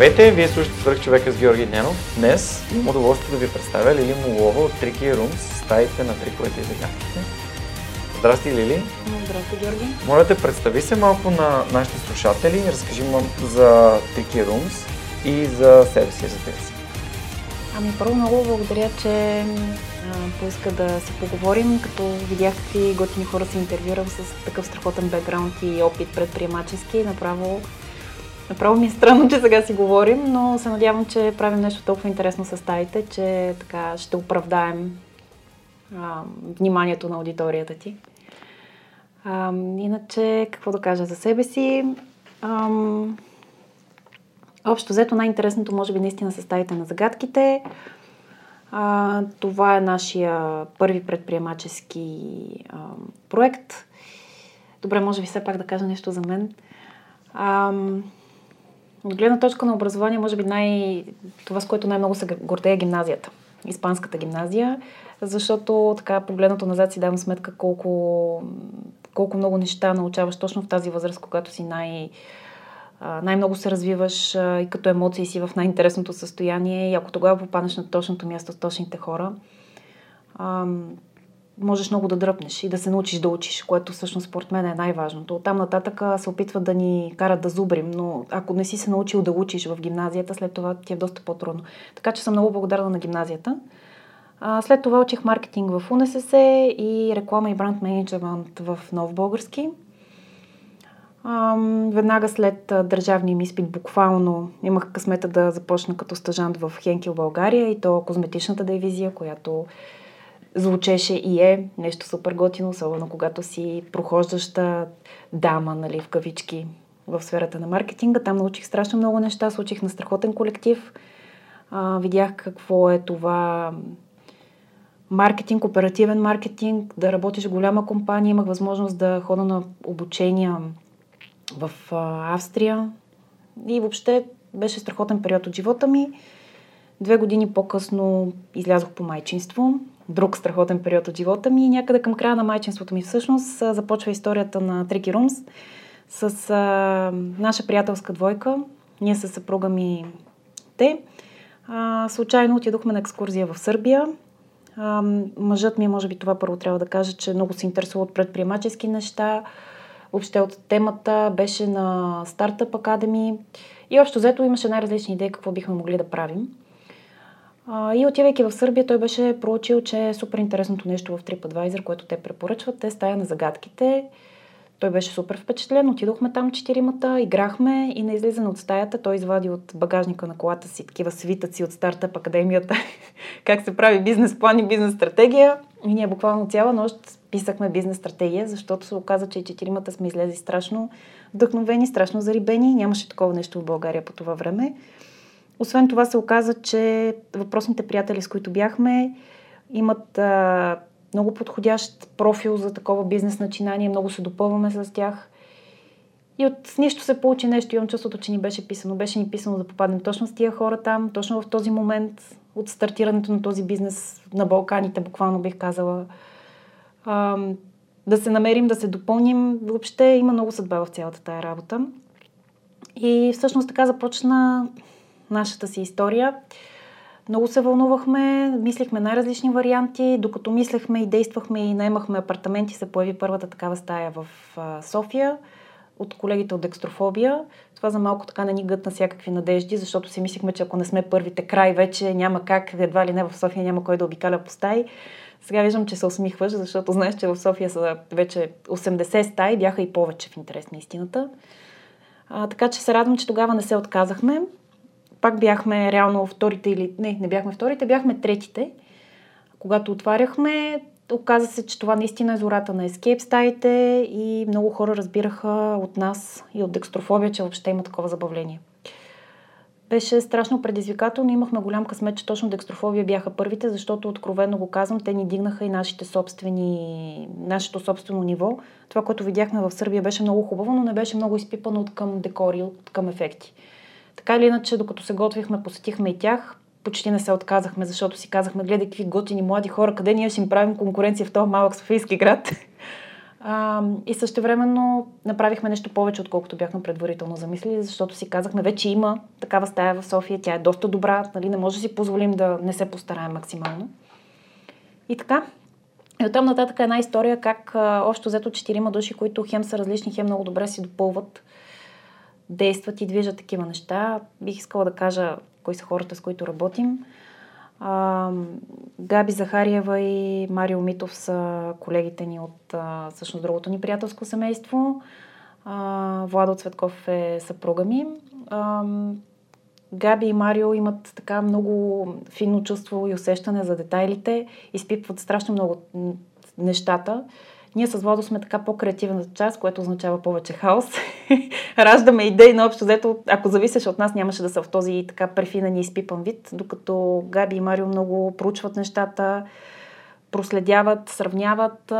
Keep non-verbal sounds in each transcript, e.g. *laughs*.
Здравейте, вие слушате Свърх човека с Георги Ненов. Днес имам удоволствие да ви представя Лили Молова от Tricky Rooms, стаите на триковете и загадките. Здрасти, Лили. Здрасти, Георги. Моля те, представи се малко на нашите слушатели, разкажи за Tricky Rooms и за себе си, за си. Ами първо много благодаря, че поиска да се поговорим, като видях какви готини хора се интервюрам с такъв страхотен бекграунд и опит предприемачески. Направо Направо ми е странно, че сега си говорим, но се надявам, че правим нещо толкова интересно с стаите, че така ще оправдаем а, вниманието на аудиторията ти. А, иначе, какво да кажа за себе си? А, общо взето най-интересното може би наистина са стаите на загадките. А, това е нашия първи предприемачески а, проект. Добре, може би все пак да кажа нещо за мен. А, от гледна точка на образование, може би най... това, с което най-много се гордея е гимназията. Испанската гимназия, защото така погледнато назад си давам сметка колко, колко много неща научаваш точно в тази възраст, когато си най- най-много се развиваш и като емоции си в най-интересното състояние и ако тогава попаднеш на точното място с точните хора, можеш много да дръпнеш и да се научиш да учиш, което всъщност според мен е най-важното. Оттам нататък се опитват да ни карат да зубрим, но ако не си се научил да учиш в гимназията, след това ти е доста по-трудно. Така че съм много благодарна на гимназията. А, след това учих маркетинг в УНСС и реклама и бранд менеджмент в Нов Български. А, веднага след държавния ми изпит, буквално имах късмета да започна като стажант в Хенкел България и то козметичната дивизия, която звучеше и е нещо супер готино, особено когато си прохождаща дама, нали, в кавички в сферата на маркетинга. Там научих страшно много неща, случих на страхотен колектив. А, видях какво е това маркетинг, оперативен маркетинг, да работиш в голяма компания. Имах възможност да хода на обучения в а, Австрия. И въобще беше страхотен период от живота ми. Две години по-късно излязох по майчинство друг страхотен период от живота ми някъде към края на майчинството ми всъщност започва историята на Трики Румс с а, наша приятелска двойка. Ние с съпруга ми те. А, случайно отидохме на екскурзия в Сърбия. А, мъжът ми, може би това първо трябва да кажа, че много се интересува от предприемачески неща. Въобще от темата беше на Стартъп Академи. И общо взето имаше най-различни идеи какво бихме могли да правим. И отивайки в Сърбия, той беше проучил, че е супер интересното нещо в TripAdvisor, което те препоръчват, е стая на загадките. Той беше супер впечатлен. Отидохме там четиримата, играхме и на излизане от стаята той извади от багажника на колата си такива свитъци от стартъп академията, *laughs* как се прави бизнес план и бизнес стратегия. И ние буквално цяла нощ писахме бизнес стратегия, защото се оказа, че и четиримата сме излезли страшно вдъхновени, страшно зарибени. Нямаше такова нещо в България по това време. Освен това се оказа, че въпросните приятели, с които бяхме, имат а, много подходящ профил за такова бизнес начинание, много се допълваме с тях. И от нищо се получи нещо. Имам чувството, че ни беше писано. Беше ни писано да попаднем точно с тия хора там, точно в този момент от стартирането на този бизнес на Балканите, буквално бих казала. А, да се намерим, да се допълним. Въобще има много съдба в цялата тая работа. И всъщност така започна нашата си история. Много се вълнувахме, мислихме най-различни варианти. Докато мислехме и действахме и наемахме апартаменти, се появи първата такава стая в София. от колегите от Декстрофобия. Това за малко така не ни гътна всякакви надежди, защото си мислихме, че ако не сме първите край, вече няма как, едва ли не в София няма кой да обикаля по стаи. Сега виждам, че се усмихваш, защото знаеш, че в София са вече 80 стаи, бяха и повече в интерес на истината. А, така че се радвам, че тогава не се отказахме. Пак бяхме реално вторите или... Не, не бяхме вторите, бяхме третите. Когато отваряхме, оказа се, че това наистина е зората на ескейп стаите и много хора разбираха от нас и от декстрофобия, че въобще има такова забавление. Беше страшно предизвикателно. Имахме голям късмет, че точно декстрофобия бяха първите, защото откровенно го казвам, те ни дигнаха и нашите собствени, нашето собствено ниво. Това, което видяхме в Сърбия, беше много хубаво, но не беше много изпипано от към декори, от към ефекти. Така или иначе, докато се готвихме, посетихме и тях. Почти не се отказахме, защото си казахме, гледай какви готини млади хора, къде ние ще им правим конкуренция в този малък Софийски град. *laughs* А, и също времено направихме нещо повече, отколкото бяхме предварително замислили, защото си казахме, вече има такава стая в София, тя е доста добра, нали, не може да си позволим да не се постараем максимално. И така. И оттам нататък е една история как а, общо взето четирима души, които хем са различни, хем много добре си допълват, действат и движат такива неща. Бих искала да кажа кои са хората, с които работим. А, Габи Захариева и Марио Митов са колегите ни от а, всъщност другото ни приятелско семейство. А, Владо Цветков е съпруга ми. А, Габи и Марио имат така много финно чувство и усещане за детайлите, изпипват страшно много нещата. Ние с Владо сме така по-креативната част, което означава повече хаос. *laughs* Раждаме идеи, но общо взето, ако зависеше от нас, нямаше да са в този така префинен и изпипан вид, докато Габи и Марио много проучват нещата, проследяват, сравняват,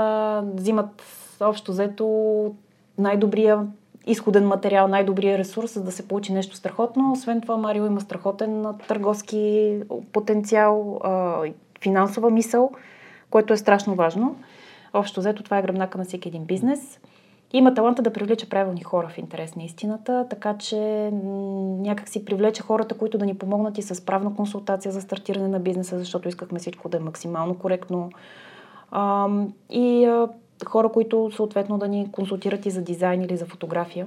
взимат общо взето най-добрия изходен материал, най-добрия ресурс, за да се получи нещо страхотно. Освен това, Марио има страхотен търговски потенциал, финансова мисъл, което е страшно важно. Общо взето това е гръбнака на всеки един бизнес. Има таланта да привлича правилни хора в интерес на истината, така че някак си привлече хората, които да ни помогнат и с правна консултация за стартиране на бизнеса, защото искахме всичко да е максимално коректно. А, и а, хора, които съответно да ни консултират и за дизайн или за фотография.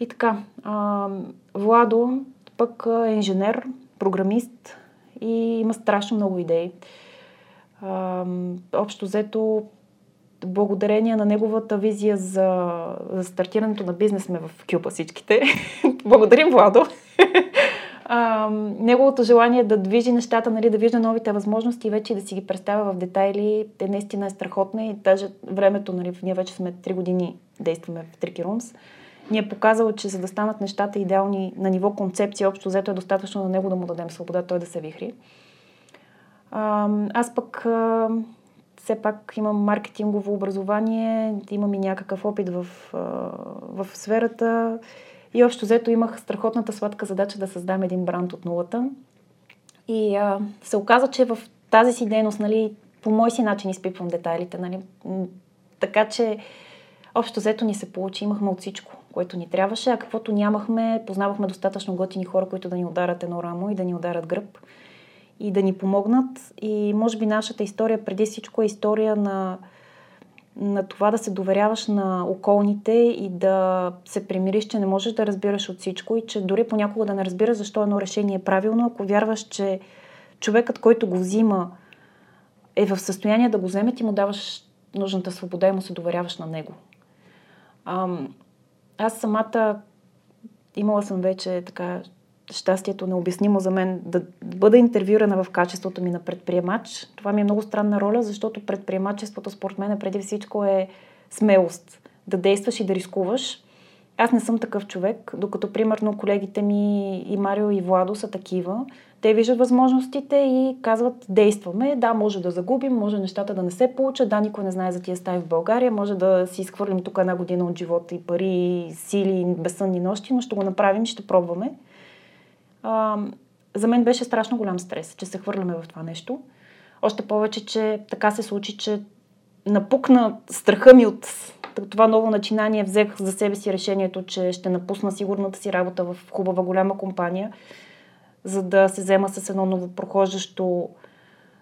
И така, а, Владо пък е инженер, програмист и има страшно много идеи общо взето, благодарение на неговата визия за, за стартирането на бизнес сме в Кюба всичките. *laughs* Благодарим, Владо! *laughs* а, неговото желание да движи нещата, нали, да вижда новите възможности и вече да си ги представя в детайли, е наистина е страхотна и даже времето, нали, ние вече сме 3 години действаме в Tricky Rooms, ни е показало, че за да станат нещата идеални на ниво концепция, общо взето е достатъчно на него да му дадем свобода, той да се вихри. Аз пък все пак имам маркетингово образование, имам и някакъв опит в, в сферата и общо взето имах страхотната сладка задача да създам един бранд от нулата. И а, се оказа, че в тази си дейност, нали, по мой си начин изпипвам детайлите, нали, така че общо взето ни се получи, имахме от всичко, което ни трябваше, а каквото нямахме, познавахме достатъчно готини хора, които да ни ударят едно рамо и да ни ударят гръб и да ни помогнат. И може би нашата история преди всичко е история на, на това да се доверяваш на околните и да се примириш, че не можеш да разбираш от всичко и че дори понякога да не разбираш защо едно решение е правилно, ако вярваш, че човекът, който го взима, е в състояние да го вземе, ти му даваш нужната свобода и му се доверяваш на него. Ам, аз самата имала съм вече така щастието необяснимо за мен да бъда интервюрана в качеството ми на предприемач. Това ми е много странна роля, защото предприемачеството според мен преди всичко е смелост. Да действаш и да рискуваш. Аз не съм такъв човек, докато примерно колегите ми и Марио и Владо са такива. Те виждат възможностите и казват действаме. Да, може да загубим, може нещата да не се получат, да, никой не знае за тия стаи в България, може да си изхвърлим тук една година от живота и пари, и сили, и безсънни нощи, но ще го направим, ще пробваме а, за мен беше страшно голям стрес, че се хвърляме в това нещо. Още повече, че така се случи, че напукна страха ми от това ново начинание. Взех за себе си решението, че ще напусна сигурната си работа в хубава голяма компания, за да се взема с едно ново прохождащо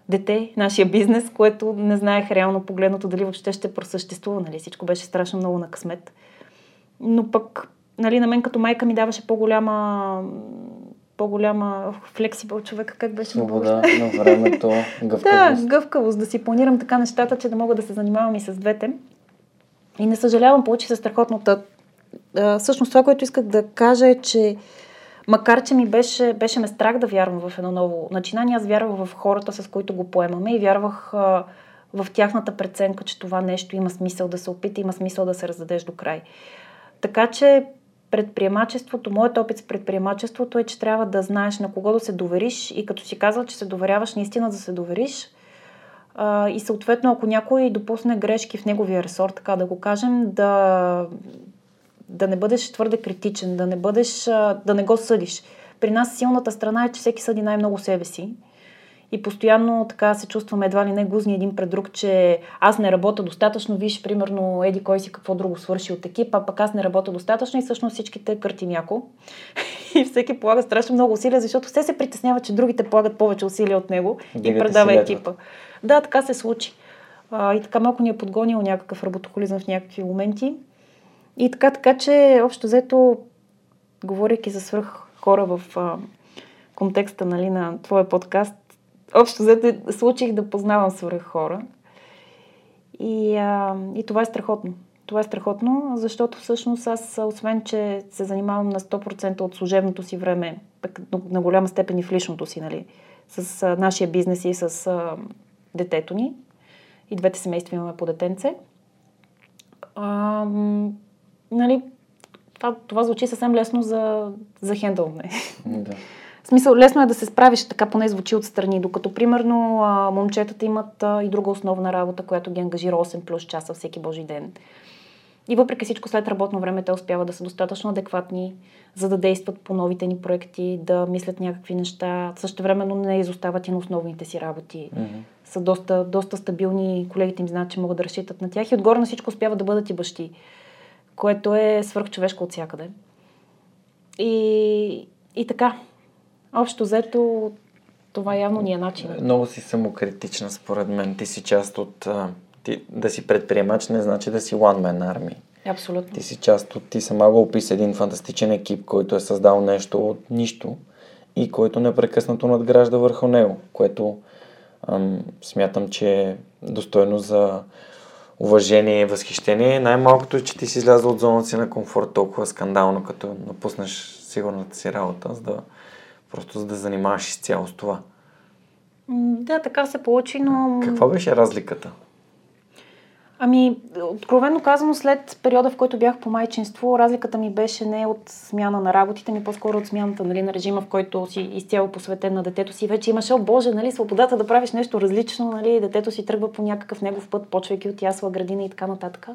дете, нашия бизнес, което не знаех реално погледното дали въобще ще просъществува. Нали? Всичко беше страшно много на късмет. но пък, нали, на мен като майка ми даваше по-голяма по-голяма флексибъл човек, как беше Свобода на времето, *laughs* гъвкавост. Да, гъвкавост, да си планирам така нещата, че да мога да се занимавам и с двете. И не съжалявам, получи се страхотно. Та, всъщност това, което исках да кажа е, че макар, че ми беше, беше ме страх да вярвам в едно ново начинание, аз вярвах в хората, с които го поемаме и вярвах а, в тяхната преценка, че това нещо има смисъл да се опита, има смисъл да се раздадеш до край. Така че предприемачеството, моят опит с предприемачеството е, че трябва да знаеш на кого да се довериш и като си казал, че се доверяваш, наистина да се довериш. И съответно, ако някой допусне грешки в неговия ресор, така да го кажем, да, да не бъдеш твърде критичен, да не, бъдеш, да не го съдиш. При нас силната страна е, че всеки съди най-много себе си. И постоянно така се чувстваме едва ли не гузни един пред друг, че аз не работя достатъчно, виж, примерно, еди кой си какво друго свърши от екипа, пък аз не работя достатъчно и всъщност всичките кърти няко. *laughs* и всеки полага страшно много усилия, защото все се притеснява, че другите полагат повече усилия от него Дигате и предава екипа. Да, така се случи. А, и така малко ни е подгонил някакъв работохолизъм в някакви моменти. И така, така че, общо взето, говоряки за свръх хора в а, контекста нали, на твоя подкаст, общо взето случих да познавам свръх хора. И, а, и това е страхотно. Това е страхотно, защото всъщност аз, освен, че се занимавам на 100% от служебното си време, пък на голяма степен и в личното си, нали, с а, нашия бизнес и с а, детето ни, и двете семейства имаме по детенце, а, нали, това, това звучи съвсем лесно за, за хендълне. Да. В смисъл, лесно е да се справиш, така поне звучи отстрани, докато примерно момчетата имат и друга основна работа, която ги ангажира 8 плюс часа всеки божи ден. И въпреки всичко, след работно време те успяват да са достатъчно адекватни, за да действат по новите ни проекти, да мислят някакви неща. Също времено не изостават и на основните си работи. Mm-hmm. Са доста, доста стабилни, колегите им знаят, че могат да разчитат на тях и отгоре на всичко успяват да бъдат и бащи, което е свърхчовешко от всякъде. И, и така, Общо взето, това явно ни е начин. Много си самокритична, според мен. Ти си част от... Ти, да си предприемач не значи да си one man army. Абсолютно. Ти си част от... Ти сама го описа един фантастичен екип, който е създал нещо от нищо и който непрекъснато надгражда върху него, което ам, смятам, че е достойно за уважение и възхищение. Най-малкото е, че ти си излязъл от зоната си на комфорт толкова скандално, като напуснеш сигурната си работа, за да Просто за да занимаваш изцяло с това. Да, така се получи, но... Каква беше разликата? Ами, откровено казано, след периода, в който бях по майчинство, разликата ми беше не от смяна на работите ми, по-скоро от смяната нали, на режима, в който си изцяло посветен на детето си. Вече имаш, о боже, нали, свободата да правиш нещо различно, нали, детето си тръгва по някакъв негов път, почвайки от ясла, градина и така нататък.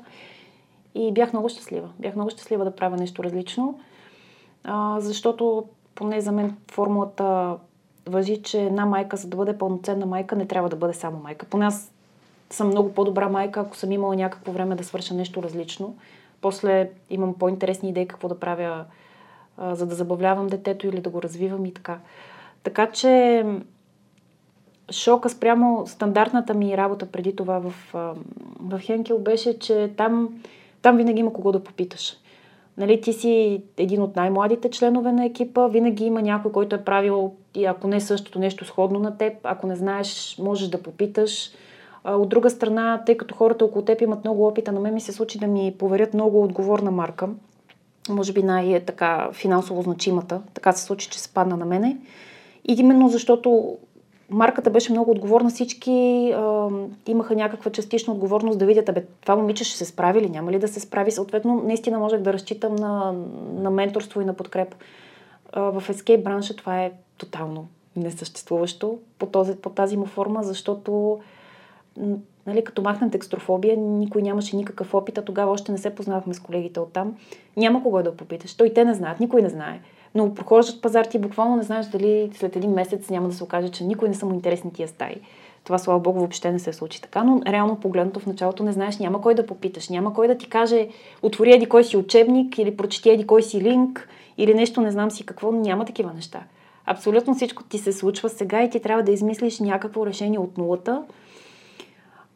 И бях много щастлива. Бях много щастлива да правя нещо различно, а, защото поне за мен формулата въжи, че една майка, за да бъде пълноценна майка, не трябва да бъде само майка. Поне аз съм много по-добра майка, ако съм имала някакво време да свърша нещо различно. После имам по-интересни идеи какво да правя, а, за да забавлявам детето или да го развивам и така. Така че шока спрямо стандартната ми работа преди това в, в Хенкел беше, че там, там винаги има кого да попиташ. Нали, ти си един от най-младите членове на екипа, винаги има някой, който е правил, и ако не същото нещо сходно на теб, ако не знаеш, можеш да попиташ. От друга страна, тъй като хората около теб имат много опита, на мен ми се случи да ми поверят много отговорна марка, може би най-така финансово значимата, така се случи, че се падна на мене. И именно защото марката беше много отговорна. Всички а, имаха някаква частична отговорност да видят, абе, това момиче ще се справи или няма ли да се справи. Съответно, наистина можех да разчитам на, на менторство и на подкреп. А, в Escape бранша това е тотално несъществуващо по, този, по тази му форма, защото нали, като махнем текстрофобия, никой нямаше никакъв опит, а тогава още не се познавахме с колегите оттам. Няма кого да попиташ. Той те не знаят, никой не знае но прохождат пазар, ти буквално не знаеш дали след един месец няма да се окаже, че никой не са му интересни тия стаи. Това, слава Богу, въобще не се случи така, но реално погледнато в началото не знаеш, няма кой да попиташ, няма кой да ти каже, отвори еди кой си учебник или прочети еди кой си линк или нещо, не знам си какво, няма такива неща. Абсолютно всичко ти се случва сега и ти трябва да измислиш някакво решение от нулата.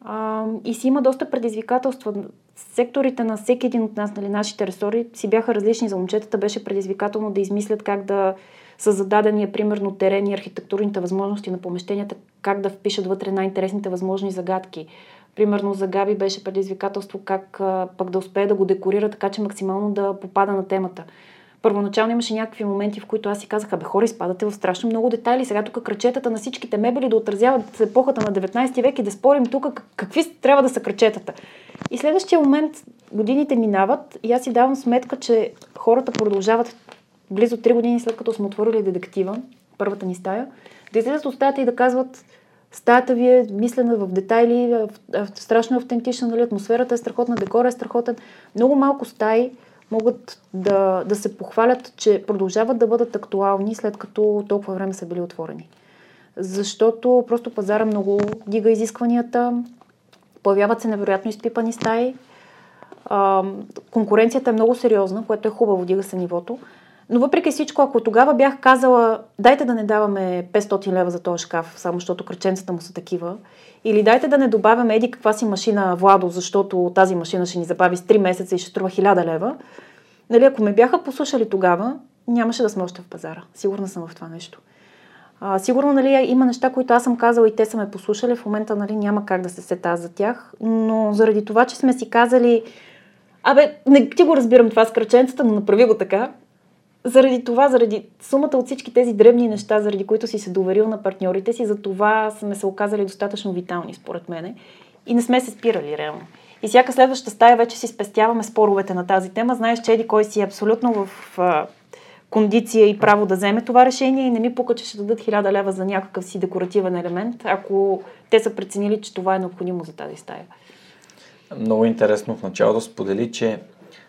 А, и си има доста предизвикателства. Секторите на всеки един от нас, нали, нашите ресори, си бяха различни. За момчетата беше предизвикателно да измислят как да са зададени, примерно, терени, архитектурните възможности на помещенията, как да впишат вътре най-интересните възможни загадки. Примерно за Габи беше предизвикателство как а, пък да успее да го декорира така, че максимално да попада на темата. Първоначално имаше някакви моменти, в които аз си казах, абе хора, изпадате в страшно много детайли. Сега тук кръчетата на всичките мебели да отразяват епохата на 19 век и да спорим тук какви трябва да са кръчетата. И следващия момент годините минават и аз си давам сметка, че хората продължават близо 3 години след като сме отворили детектива, първата ни стая, да излизат от стаята и да казват стаята ви е мислена в детайли, страшно автентична, нали? атмосферата е страхотна, декора е страхотен. Много малко стаи могат да, да се похвалят, че продължават да бъдат актуални след като толкова време са били отворени. Защото просто пазара много дига изискванията, появяват се невероятно изпипани стаи, конкуренцията е много сериозна, което е хубаво, дига се нивото. Но въпреки всичко, ако тогава бях казала, дайте да не даваме 500 лева за този шкаф, само защото кръченцата му са такива, или дайте да не добавяме еди каква си машина Владо, защото тази машина ще ни забави с 3 месеца и ще струва 1000 лева, нали, ако ме бяха послушали тогава, нямаше да сме още в пазара. Сигурна съм в това нещо. А, сигурно нали, има неща, които аз съм казала и те са ме послушали. В момента нали, няма как да се сета за тях, но заради това, че сме си казали Абе, не ти го разбирам това с кръченцата, но направи го така заради това, заради сумата от всички тези дребни неща, заради които си се доверил на партньорите си, за това сме се оказали достатъчно витални, според мене. И не сме се спирали реално. И всяка следваща стая вече си спестяваме споровете на тази тема. Знаеш, че Еди кой си е абсолютно в а, кондиция и право да вземе това решение и не ми пука, че ще дадат хиляда лева за някакъв си декоративен елемент, ако те са преценили, че това е необходимо за тази стая. Много интересно в началото сподели, че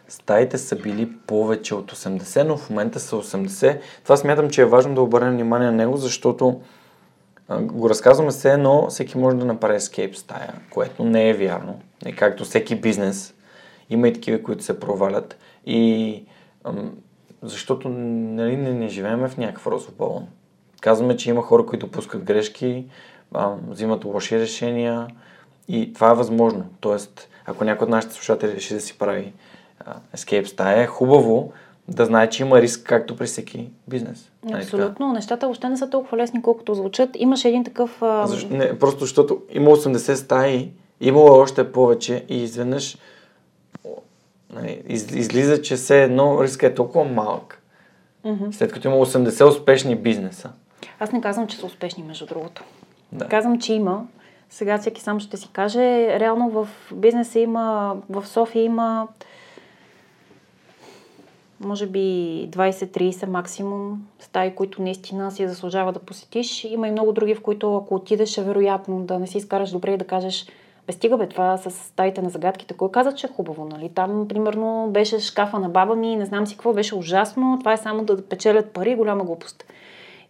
стаите са били повече от 80, но в момента са 80. Това смятам, че е важно да обърнем внимание на него, защото го разказваме все едно, всеки може да направи escape стая, което не е вярно. Не както всеки бизнес. Има и такива, които се провалят. И защото нали, не, не живеем в някакъв розов балон. Казваме, че има хора, които пускат грешки, взимат лоши решения и това е възможно. Тоест, ако някой от нашите слушатели реши да си прави escape стая, е хубаво да знае, че има риск, както при всеки бизнес. Нали Абсолютно. Нещата въобще не са толкова лесни, колкото звучат. Имаше един такъв... А... Защо, не, просто защото има 80 стаи, имало още повече и изведнъж нали, из, излиза, че все едно риска е толкова малък. Mm-hmm. След като има 80 успешни бизнеса. Аз не казвам, че са успешни, между другото. Да. Казвам, че има. Сега всеки сам ще си каже. Реално в бизнеса има, в София има може би 20-30 максимум стаи, които наистина си заслужава да посетиш. Има и много други, в които ако отидеш е вероятно да не си изкараш добре и да кажеш бе, стига бе, това с стаите на загадките. Кой каза, че е хубаво, нали? Там, примерно, беше шкафа на баба ми, не знам си какво, беше ужасно. Това е само да печелят пари, голяма глупост.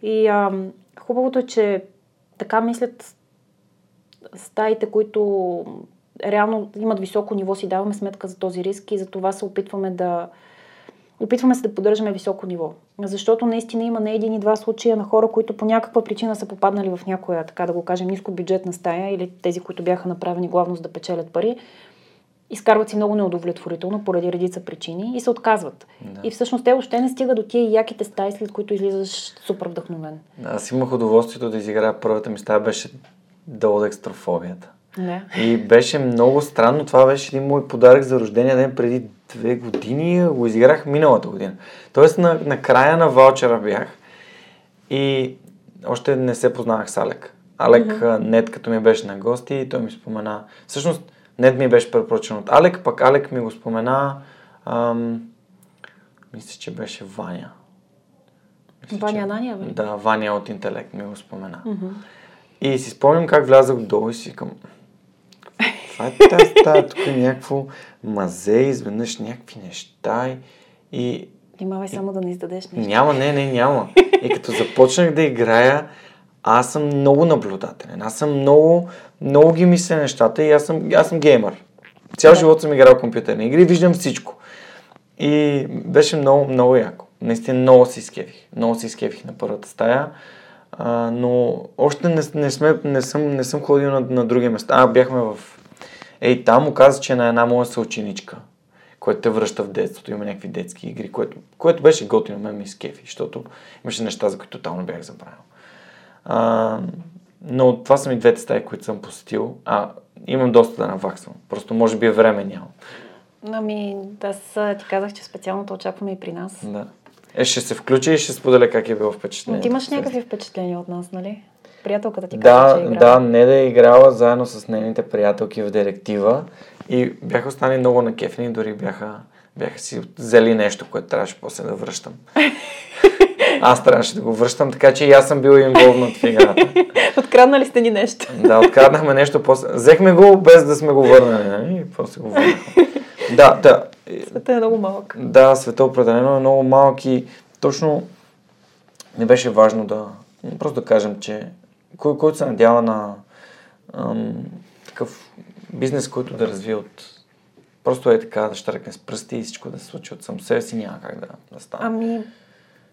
И а, хубавото е, че така мислят стаите, които реално имат високо ниво, си даваме сметка за този риск и за това се опитваме да, Опитваме се да поддържаме високо ниво. Защото наистина има не един и два случая на хора, които по някаква причина са попаднали в някоя, така да го кажем, ниско бюджетна стая или тези, които бяха направени главно за да печелят пари. Изкарват си много неудовлетворително поради редица причини и се отказват. Да. И всъщност те още не стига до тия яките стаи, след които излизаш супер вдъхновен. Аз имах удоволствието да изиграя първата ми стая, беше долу екстрофобията. Не. И беше много странно. Това беше един мой подарък за рождения ден преди две години. Го изиграх миналата година. Тоест на, на края на ваучера бях и още не се познавах с Алек. Алек mm-hmm. нет като ми беше на гости и той ми спомена. Всъщност нет ми беше препоръчен от Алек, пък Алек ми го спомена. Ам, мисля, че беше Ваня. Мисля, Ваня че... Анания, бе? Да, Ваня от Интелект ми го спомена. Mm-hmm. И си спомням как влязах долу и си към това *laughs* е тази стая, тук е някакво мазе, изведнъж някакви неща и... Внимавай само да не издадеш нещо. Няма, не, не, няма. И като започнах да играя, аз съм много наблюдателен. Аз съм много, много ги мисля нещата и аз съм, аз съм геймър. Цял да. живот съм играл компютърни игри виждам всичко. И беше много, много яко. Наистина много си изкевих. Много си изкевих на първата стая. А, но още не, не, сме, не, съм, не съм ходил на, на други места. А, бяхме в... Ей, там оказа, че на една моя съученичка, която те връща в детството, има някакви детски игри, което, което беше готино, мен ми скефи, защото имаше неща, за които тотално бях забравил. А, но това са ми двете стаи, които съм посетил. А, имам доста да наваксвам. Просто може би е време няма. Ами, аз ти казах, че специално те очакваме и при нас. Да. Е, ще се включи и ще споделя как е било впечатление. ти имаш някакви впечатления от нас, нали? Приятелката ти да, каза, че е играла. Да, не да е играла заедно с нейните приятелки в директива и бяха останали много накефени, дори бяха, бяха си взели нещо, което трябваше после да връщам. *laughs* Аз трябваше да го връщам, така че и аз съм бил инволвнат в играта. Откраднали сте ни нещо. да, откраднахме нещо, после... взехме го без да сме го върнали, нали? И после го върнахме. Да, да. Света е много малък. Да, света определено е много малък и точно не беше важно да просто да кажем, че кой, който се надява на ам, такъв бизнес, който да развие от просто е така да штръкне с пръсти и всичко да се случи от сам себе си, няма как да, да стане. Ами,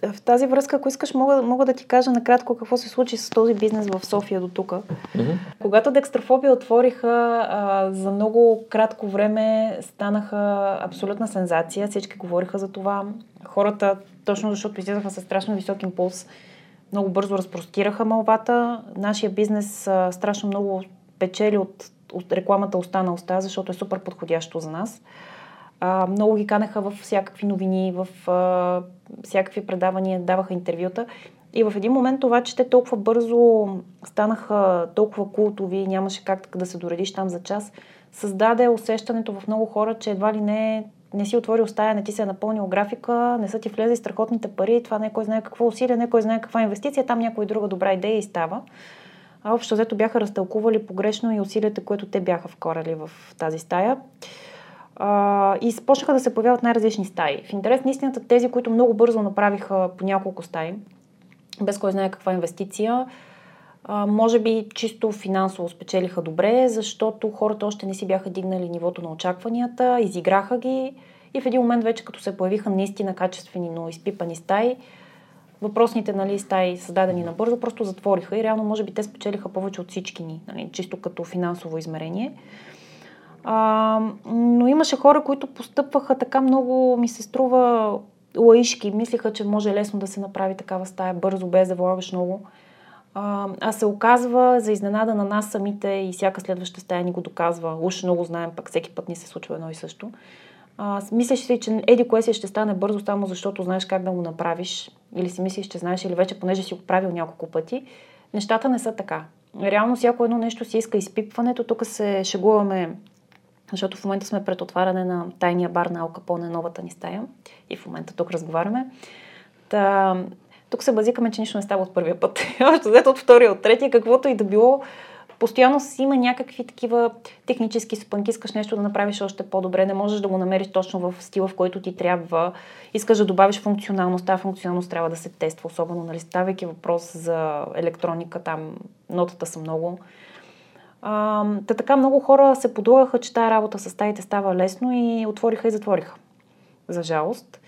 в тази връзка, ако искаш, мога, мога да ти кажа накратко какво се случи с този бизнес в София до тук. Mm-hmm. Когато Декстрафобия отвориха, а, за много кратко време станаха абсолютна сензация. Всички говориха за това. Хората, точно защото излизаха с страшно висок импулс, много бързо разпростираха малвата. Нашия бизнес а, страшно много печели от, от рекламата уста на уста, защото е супер подходящо за нас. А, много ги канеха в всякакви новини, в а, всякакви предавания, даваха интервюта. И в един момент това, че те толкова бързо станаха толкова култови, нямаше как да се доредиш там за час, създаде усещането в много хора, че едва ли не не си отворил стая, не ти се е напълнил графика, не са ти влезли страхотните пари, това не кой знае какво усилие, не кой знае каква инвестиция, там някоя друга добра идея и става. А общо взето бяха разтълкували погрешно и усилията, които те бяха вкорали в тази стая. А, и започнаха да се появяват най-различни стаи. В интерес на истината, тези, които много бързо направиха по няколко стаи, без кой знае каква инвестиция, може би чисто финансово спечелиха добре, защото хората още не си бяха дигнали нивото на очакванията, изиграха ги и в един момент вече като се появиха наистина качествени, но изпипани стаи, въпросните нали, стаи, създадени набързо, просто затвориха и реално може би те спечелиха повече от всички ни, нали, чисто като финансово измерение. А, но имаше хора, които постъпваха така много, ми се струва, лаишки. Мислиха, че може лесно да се направи такава стая бързо, без да влагаш много. А, се оказва за изненада на нас самите и всяка следваща стая ни го доказва. Уж много знаем, пък всеки път ни се случва едно и също. А, мислиш си, че еди кое си ще стане бързо, само защото знаеш как да го направиш. Или си мислиш, че знаеш, или вече понеже си го правил няколко пъти. Нещата не са така. Реално всяко едно нещо си иска изпипването. Тук се шегуваме защото в момента сме пред отваряне на тайния бар на Алкапоне, новата ни стая. И в момента тук разговаряме. Та, тук се базикаме, че нищо не става от първия път. *laughs* Още взето от втория, от третия, каквото и да било. Постоянно си има някакви такива технически спънки, искаш нещо да направиш още по-добре, не можеш да го намериш точно в стила, в който ти трябва. Искаш да добавиш функционалност, тази функционалност трябва да се тества, особено, нали, ставайки въпрос за електроника, там нотата са много. А, та така много хора се подлъгаха, че тая работа с стаите става лесно и отвориха и затвориха. За жалост.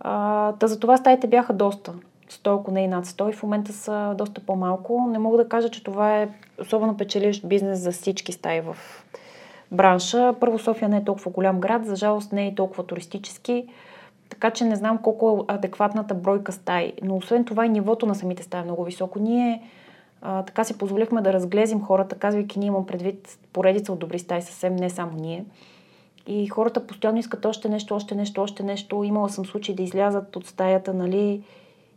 А, та за това стаите бяха доста. 100, ако не и над 100 и в момента са доста по-малко. Не мога да кажа, че това е особено печеливш бизнес за всички стаи в бранша. Първо София не е толкова голям град, за жалост не е и толкова туристически, така че не знам колко е адекватната бройка стаи. Но освен това и нивото на самите стаи е много високо. Ние а, така си позволихме да разглезим хората, казвайки, ние имам предвид поредица от добри стаи, съвсем не само ние. И хората постоянно искат още нещо, още нещо, още нещо. Имала съм случай да излязат от стаята, нали,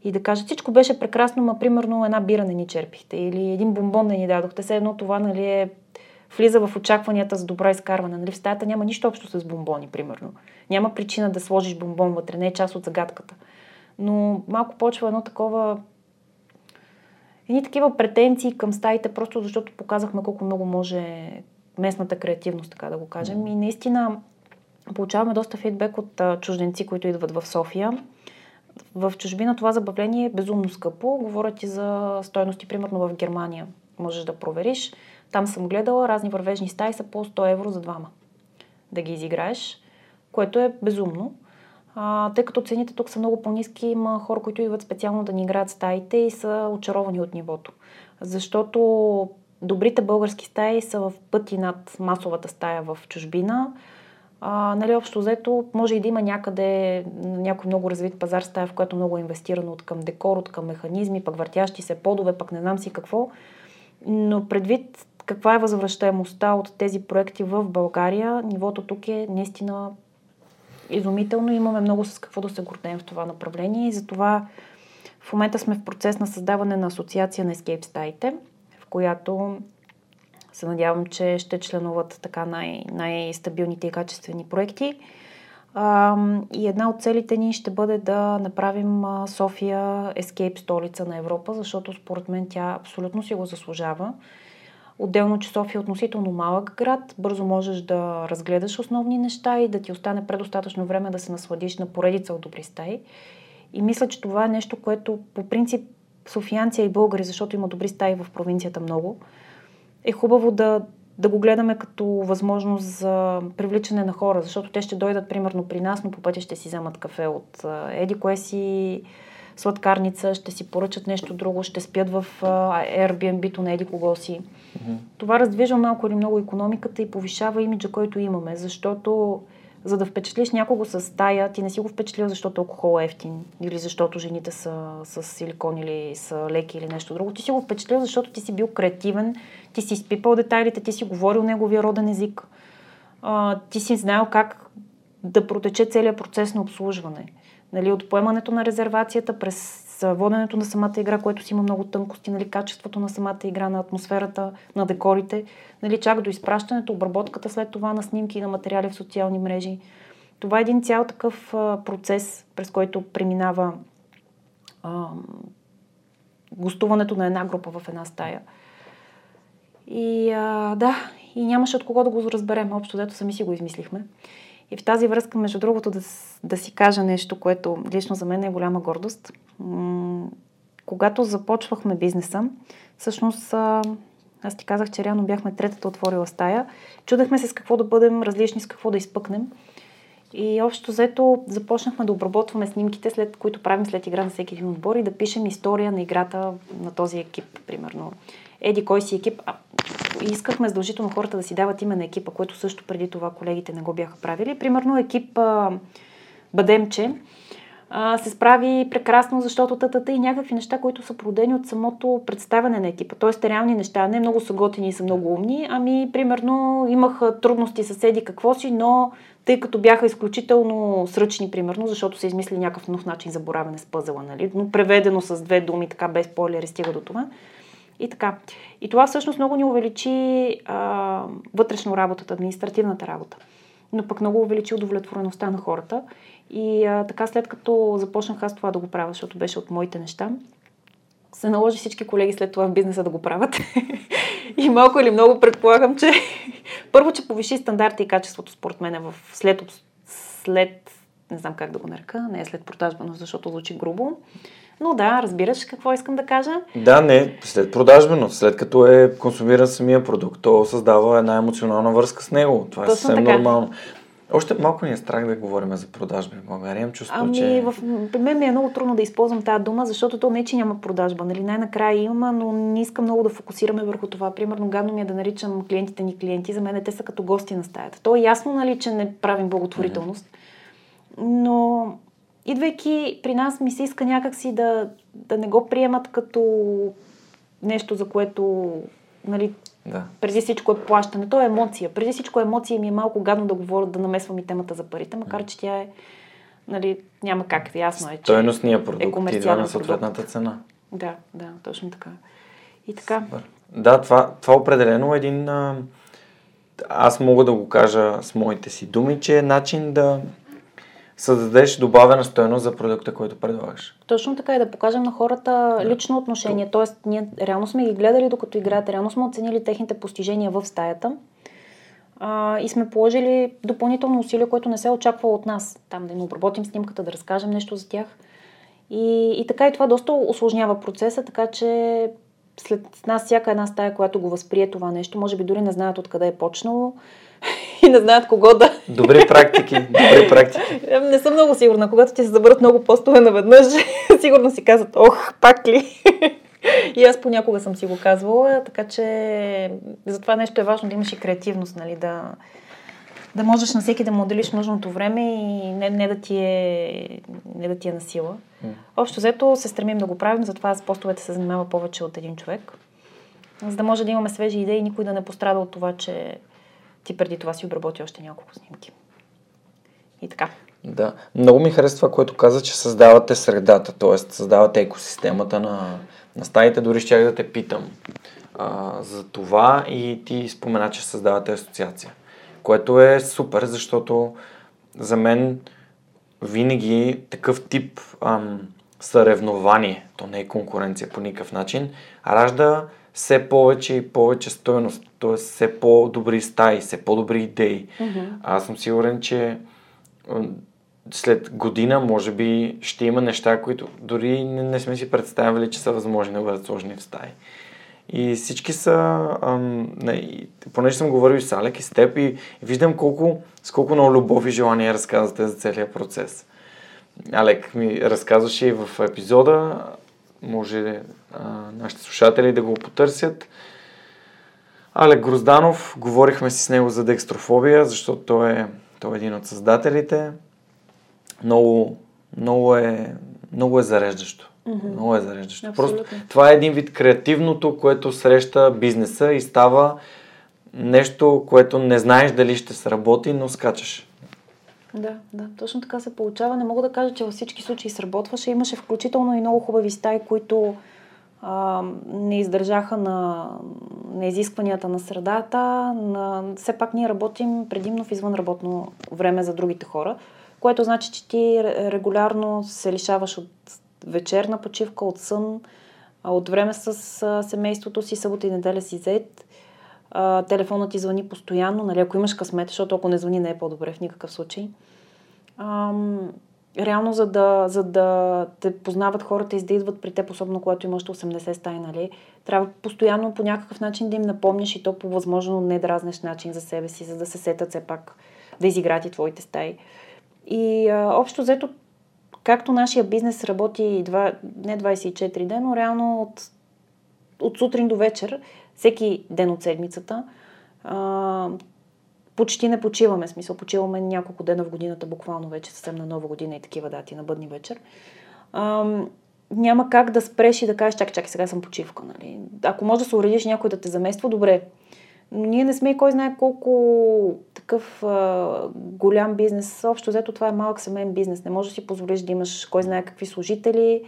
и да кажат, всичко беше прекрасно, ма примерно една бира не ни черпихте или един бомбон не ни дадохте. Все едно това, нали, е влиза в очакванията за добра изкарване. Нали? В стаята няма нищо общо с бомбони, примерно. Няма причина да сложиш бомбон вътре, не е част от загадката. Но малко почва едно такова едни такива претенции към стаите, просто защото показахме колко много може местната креативност, така да го кажем. И наистина получаваме доста фидбек от а, чужденци, които идват в София. В чужбина това забавление е безумно скъпо. Говоря ти за стойности, примерно в Германия. Можеш да провериш. Там съм гледала, разни вървежни стаи са по 100 евро за двама да ги изиграеш, което е безумно. А, тъй като цените тук са много по-низки, има хора, които идват специално да ни играят стаите и са очаровани от нивото. Защото добрите български стаи са в пъти над масовата стая в чужбина. А, нали, общо взето, може и да има някъде някой много развит пазар стая, в която много е инвестирано от към декор, от към механизми, пък въртящи се подове, пък не знам си какво. Но предвид каква е възвръщаемостта от тези проекти в България, нивото тук е наистина изумително. Имаме много с какво да се гордеем в това направление и затова в момента сме в процес на създаване на асоциация на Escape стаите, в която се надявам, че ще членуват така най- най-стабилните и качествени проекти. А, и една от целите ни ще бъде да направим София Escape столица на Европа, защото според мен тя абсолютно си го заслужава. Отделно, че София е относително малък град, бързо можеш да разгледаш основни неща и да ти остане предостатъчно време да се насладиш на поредица от добри стаи. И мисля, че това е нещо, което по принцип софиянци и българи, защото има добри стаи в провинцията много, е хубаво да, да го гледаме като възможност за привличане на хора, защото те ще дойдат примерно при нас, но по пътя ще си вземат кафе от еди кое си сладкарница, ще си поръчат нещо друго, ще спят в Airbnb-то на еди кого си. Mm-hmm. Това раздвижва малко или много економиката и повишава имиджа, който имаме, защото за да впечатлиш някого с стая, ти не си го впечатлил, защото алкохол е ефтин или защото жените са с силикон или са леки или нещо друго. Ти си го впечатлил, защото ти си бил креативен, ти си изпипал детайлите, ти си говорил неговия роден език, а, ти си знаел как да протече целият процес на обслужване. Нали, от поемането на резервацията през воденето на самата игра, което си има много тънкости, нали, качеството на самата игра, на атмосферата, на декорите, нали, чак до изпращането, обработката след това на снимки и на материали в социални мрежи. Това е един цял такъв процес, през който преминава а, гостуването на една група в една стая. И а, да, и нямаше от кого да го разберем. Общо дето сами си го измислихме. И в тази връзка, между другото, да, да си кажа нещо, което лично за мен е голяма гордост. Когато започвахме бизнеса, всъщност аз ти казах, че реално бяхме третата отворила стая. Чудехме се с какво да бъдем различни, с какво да изпъкнем. И общо взето започнахме да обработваме снимките, след които правим след игра на всеки един отбор и да пишем история на играта на този екип, примерно. Еди, кой си екип? А, искахме задължително хората да си дават име на екипа, което също преди това колегите не го бяха правили. Примерно екип а, Бадемче а, се справи прекрасно, защото тата и някакви неща, които са породени от самото представяне на екипа. Тоест реални неща, не много са готини и са много умни, ами примерно имах трудности съседи какво си, но тъй като бяха изключително сръчни, примерно, защото са измисли някакъв нов начин за боравене с пъзела, нали? но преведено с две думи, така без спойлери, стига до това. И така. И това всъщност много ни увеличи а, вътрешно работата, административната работа. Но пък много увеличи удовлетвореността на хората. И а, така след като започнах аз това да го правя, защото беше от моите неща, се наложи всички колеги след това в бизнеса да го правят. *laughs* и малко или много предполагам, че *laughs* първо, че повиши стандарта и качеството според мен в след, след не знам как да го нарека, не е след продажба, но защото звучи грубо. Но да, разбираш какво искам да кажа. Да, не, след продажбено, след като е консумиран самия продукт, то създава една емоционална връзка с него. Това е Точно съвсем така. нормално. Още малко ни е страх да говорим за продажби в България. Имам чувство, ами, че... В... Мен ми е много трудно да използвам тази дума, защото то не, че няма продажба. Нали? Най-накрая има, но не искам много да фокусираме върху това. Примерно, гадно ми е да наричам клиентите ни клиенти. За мен те са като гости на стаята. То е ясно, нали, че не правим благотворителност. Но идвайки при нас ми се иска някакси да, да не го приемат като нещо, за което нали, да. преди всичко е плащане. То е емоция. Преди всичко е емоция и ми е малко гадно да говоря, да намесвам и темата за парите, макар че тя е нали, няма как, ясно е, че Стойностния продукт е идва на съответната продукт. цена. Да, да, точно така. И така. Супер. Да, това, това определено е един... Аз мога да го кажа с моите си думи, че е начин да създадеш добавена стоеност за продукта, който предлагаш. Точно така и да покажем на хората лично отношение. Тоест, ние реално сме ги гледали докато играят, реално сме оценили техните постижения в стаята а, и сме положили допълнително усилие, което не се очаква от нас. Там да им обработим снимката, да разкажем нещо за тях. И, и така и това доста осложнява процеса, така че след нас всяка една стая, която го възприе това нещо, може би дори не знаят откъде е почнало и не знаят кого да. Добри практики, добри практики. Не съм много сигурна. Когато ти се забърят много постове наведнъж, *laughs* сигурно си казват, ох, пак ли? *laughs* и аз понякога съм си го казвала, така че за това нещо е важно да имаш и креативност, нали, да, да можеш на всеки да му отделиш нужното време и не, не, да, ти е, не да ти е на сила. Mm. Общо взето се стремим да го правим, затова с постовете се занимава повече от един човек. За да може да имаме свежи идеи и никой да не пострада от това, че ти преди това си обработи още няколко снимки. И така. Да. Много ми харесва което каза, че създавате средата, т.е. създавате екосистемата на, на стаите. Дори ще да те питам а, за това и ти спомена, че създавате асоциация което е супер, защото за мен винаги такъв тип ам, съревнование, то не е конкуренция по никакъв начин, ражда все повече и повече стоеност, т.е. все по-добри стаи, все по-добри идеи. Mm-hmm. Аз съм сигурен, че след година, може би, ще има неща, които дори не, не сме си представили, че са възможни да бъдат сложени в стаи. И всички са, ам, не, понеже съм говорил и с Алек и с теб и, и виждам колко, с колко много любов и желание разказвате за целият процес. Алек ми разказваше и в епизода, може а, нашите слушатели да го потърсят. Алек Грозданов, говорихме си с него за декстрофобия, защото той е, той е един от създателите. Много, много, е, много е зареждащо. Mm-hmm. Много е зареждащо. Абсолютно. Просто това е един вид креативното, което среща бизнеса и става нещо, което не знаеш дали ще сработи, но скачаш. Да, да, точно така се получава. Не мога да кажа, че във всички случаи сработваше. Имаше включително и много хубави стаи, които не издържаха на, на изискванията на средата. На... Все пак ние работим предимно в извънработно време за другите хора, което значи, че ти регулярно се лишаваш от вечерна почивка, от сън, от време с семейството си, събота и неделя си зет. Телефонът ти звъни постоянно, нали, ако имаш късмет, защото ако не звъни не е по-добре в никакъв случай. Реално, за да, за да те познават хората и да идват при теб, особено когато имаш 80 стаи, нали, трябва постоянно по някакъв начин да им напомняш и то по възможно недразнеш начин за себе си, за да се сетят все пак да изиграят и твоите стаи. И а, общо взето както нашия бизнес работи два, не 24 дена, но реално от, от сутрин до вечер, всеки ден от седмицата, а, почти не почиваме. Смисъл, почиваме няколко дена в годината, буквално вече съвсем на нова година и такива дати на бъдни вечер. А, няма как да спреш и да кажеш, чакай, чакай, сега съм почивка. Нали? Ако може да се уредиш някой да те замества, добре. Но ние не сме и кой знае колко такъв а, голям бизнес. Общо взето това е малък семейен бизнес. Не можеш да си позволиш да имаш кой знае какви служители.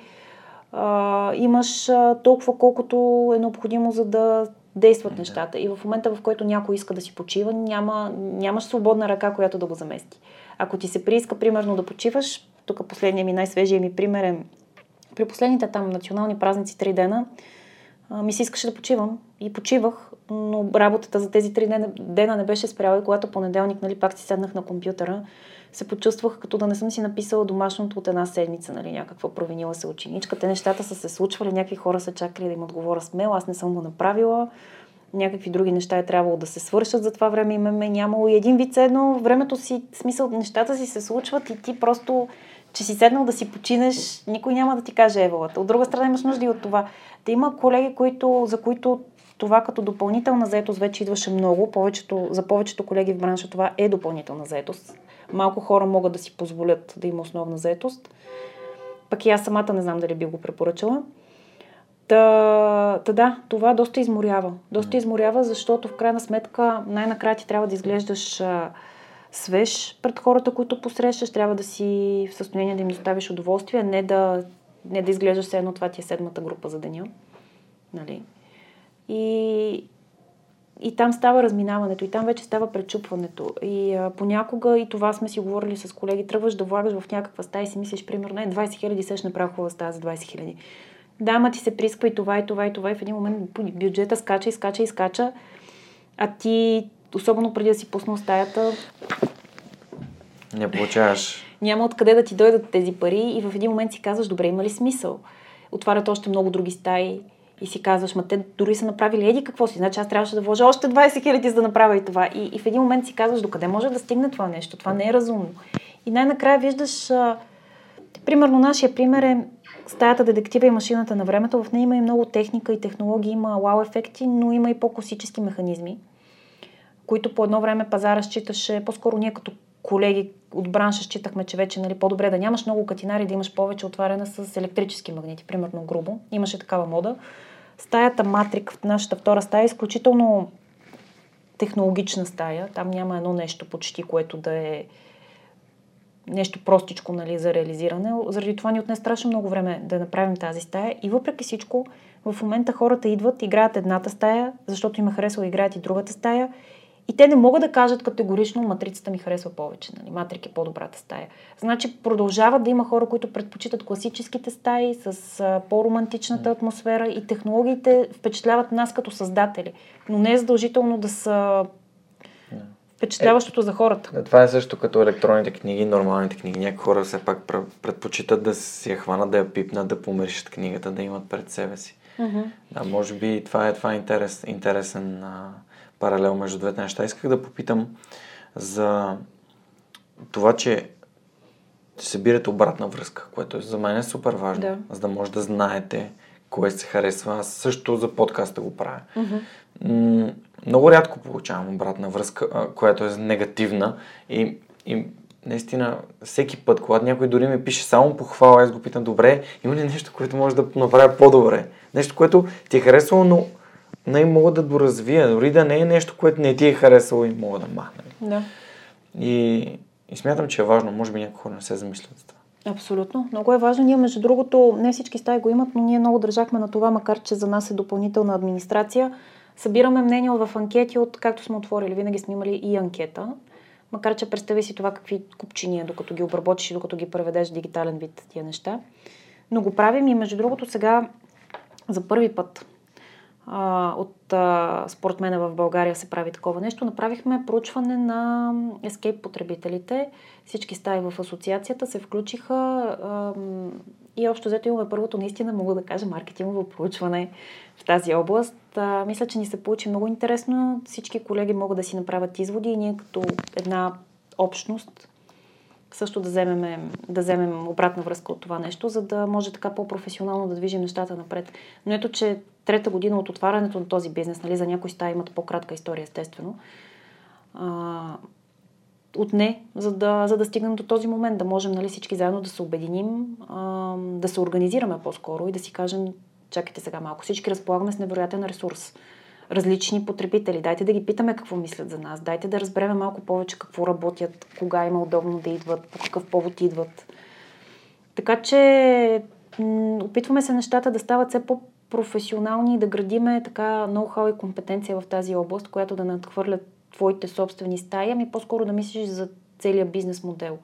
А, имаш а, толкова колкото е необходимо за да действат да. нещата. И в момента, в който някой иска да си почива, няма, нямаш свободна ръка, която да го замести. Ако ти се прииска, примерно, да почиваш, тук последния ми, най-свежия ми пример е при последните там национални празници три дена, ми се искаше да почивам и почивах, но работата за тези три дена, не беше спряла и когато понеделник, нали, пак си седнах на компютъра, се почувствах като да не съм си написала домашното от една седмица, нали, някаква провинила се ученичка. Те нещата са се случвали, някакви хора са чакали да им отговоря с мейл, аз не съм го направила. Някакви други неща е трябвало да се свършат за това време и ме нямало. И един вид едно, времето си, смисъл, нещата си се случват и ти просто че си седнал да си починеш, никой няма да ти каже евалата. От друга страна имаш нужда и от това. Да има колеги, които, за които това като допълнителна заетост вече идваше много. Повечето, за повечето колеги в бранша това е допълнителна заетост. Малко хора могат да си позволят да има основна заетост. Пък и аз самата не знам дали би го препоръчала. Та, та да, това доста изморява. Доста изморява, защото в крайна сметка най-накрая ти трябва да изглеждаш а, свеж пред хората, които посрещаш. Трябва да си в състояние да им доставиш удоволствие, не да, не да изглеждаш все едно това ти е седмата група за деня. Нали? И, и там става разминаването, и там вече става пречупването. И а, понякога, и това сме си говорили с колеги, тръгваш да влагаш в някаква стая и си мислиш, примерно, е 20 хиляди, сеш направо хубава стая за 20 хиляди. Да, ма ти се присква и това, и това, и това, и в един момент бюджета скача и скача и скача, а ти, особено преди да си пуснал стаята, не получаваш. Няма откъде да ти дойдат тези пари и в един момент си казваш, добре, има ли смисъл? Отварят още много други стаи И си казваш, ма те дори са направили еди какво си, значи аз трябваше да вложа още 20 хиляди за да направя и това. И, и в един момент си казваш, докъде може да стигне това нещо, това не е разумно. И най-накрая виждаш, а, примерно нашия пример е стаята детектива и машината на времето. В нея има и много техника и технологии, има вау ефекти, но има и по-класически механизми, които по едно време пазара считаше, по-скоро ние като колеги от бранша считахме, че вече нали, по-добре да нямаш много катинари, да имаш повече отваряне с електрически магнити, примерно грубо. Имаше такава мода. Стаята Матрик в нашата втора стая е изключително технологична стая. Там няма едно нещо почти, което да е нещо простичко нали, за реализиране. Заради това ни отне страшно много време да направим тази стая. И въпреки всичко, в момента хората идват, играят едната стая, защото им е харесало играят и другата стая и те не могат да кажат категорично, матрицата ми харесва повече, нали? матрик е по-добрата стая. Значи продължават да има хора, които предпочитат класическите стаи с а, по-романтичната атмосфера и технологиите впечатляват нас като създатели. Но не е задължително да са впечатляващото е, за хората. Това е също като електронните книги, нормалните книги. Някои хора все пак предпочитат да си я хванат, да я пипнат, да помиришат книгата, да имат пред себе си. Mm-hmm. Да, може би това е, това е интерес, интересен а, паралел между двете неща. Исках да попитам за това, че събирате обратна връзка, което е за мен е супер важно, да. за да може да знаете кое се харесва. Аз също за подкаста го правя. Mm-hmm. Много рядко получавам обратна връзка, която е негативна и, и наистина всеки път, когато някой дори ми пише само похвала, аз го питам, добре, има ли нещо, което може да направя по-добре? Нещо, което ти е харесало, но не мога да доразвия, дори да не е нещо, което не ти е харесало и мога да махна. Да. И, и смятам, че е важно, може би някои хора не се замислят за това. Абсолютно. Много е важно. Ние, между другото, не всички стаи го имат, но ние много държахме на това, макар че за нас е допълнителна администрация. Събираме мнения в анкети от, както сме отворили, винаги сме имали и анкета. Макар че представи си това какви купчини е, докато ги обработиш и докато ги преведеш в дигитален вид тия неща. Но го правим и между другото сега за първи път от спортмена в България се прави такова нещо. Направихме проучване на ескейп потребителите. Всички стаи в асоциацията се включиха и общо взето имаме първото наистина, мога да кажа, маркетингово проучване в тази област. Мисля, че ни се получи много интересно. Всички колеги могат да си направят изводи и ние като една общност също да вземем, да вземем обратна връзка от това нещо, за да може така по-професионално да движим нещата напред. Но ето, че трета година от отварянето на този бизнес, нали, за някои стаи имат по-кратка история, естествено, а, отне, за да, за да стигнем до този момент, да можем нали, всички заедно да се обединим, а, да се организираме по-скоро и да си кажем, чакайте сега малко, всички разполагаме с невероятен ресурс различни потребители. Дайте да ги питаме какво мислят за нас. Дайте да разбереме малко повече какво работят, кога има удобно да идват, по какъв повод идват. Така че опитваме се нещата да стават все по-професионални и да градиме така ноу-хау и компетенция в тази област, която да надхвърлят твоите собствени стаи, ами по-скоро да мислиш за целия бизнес модел.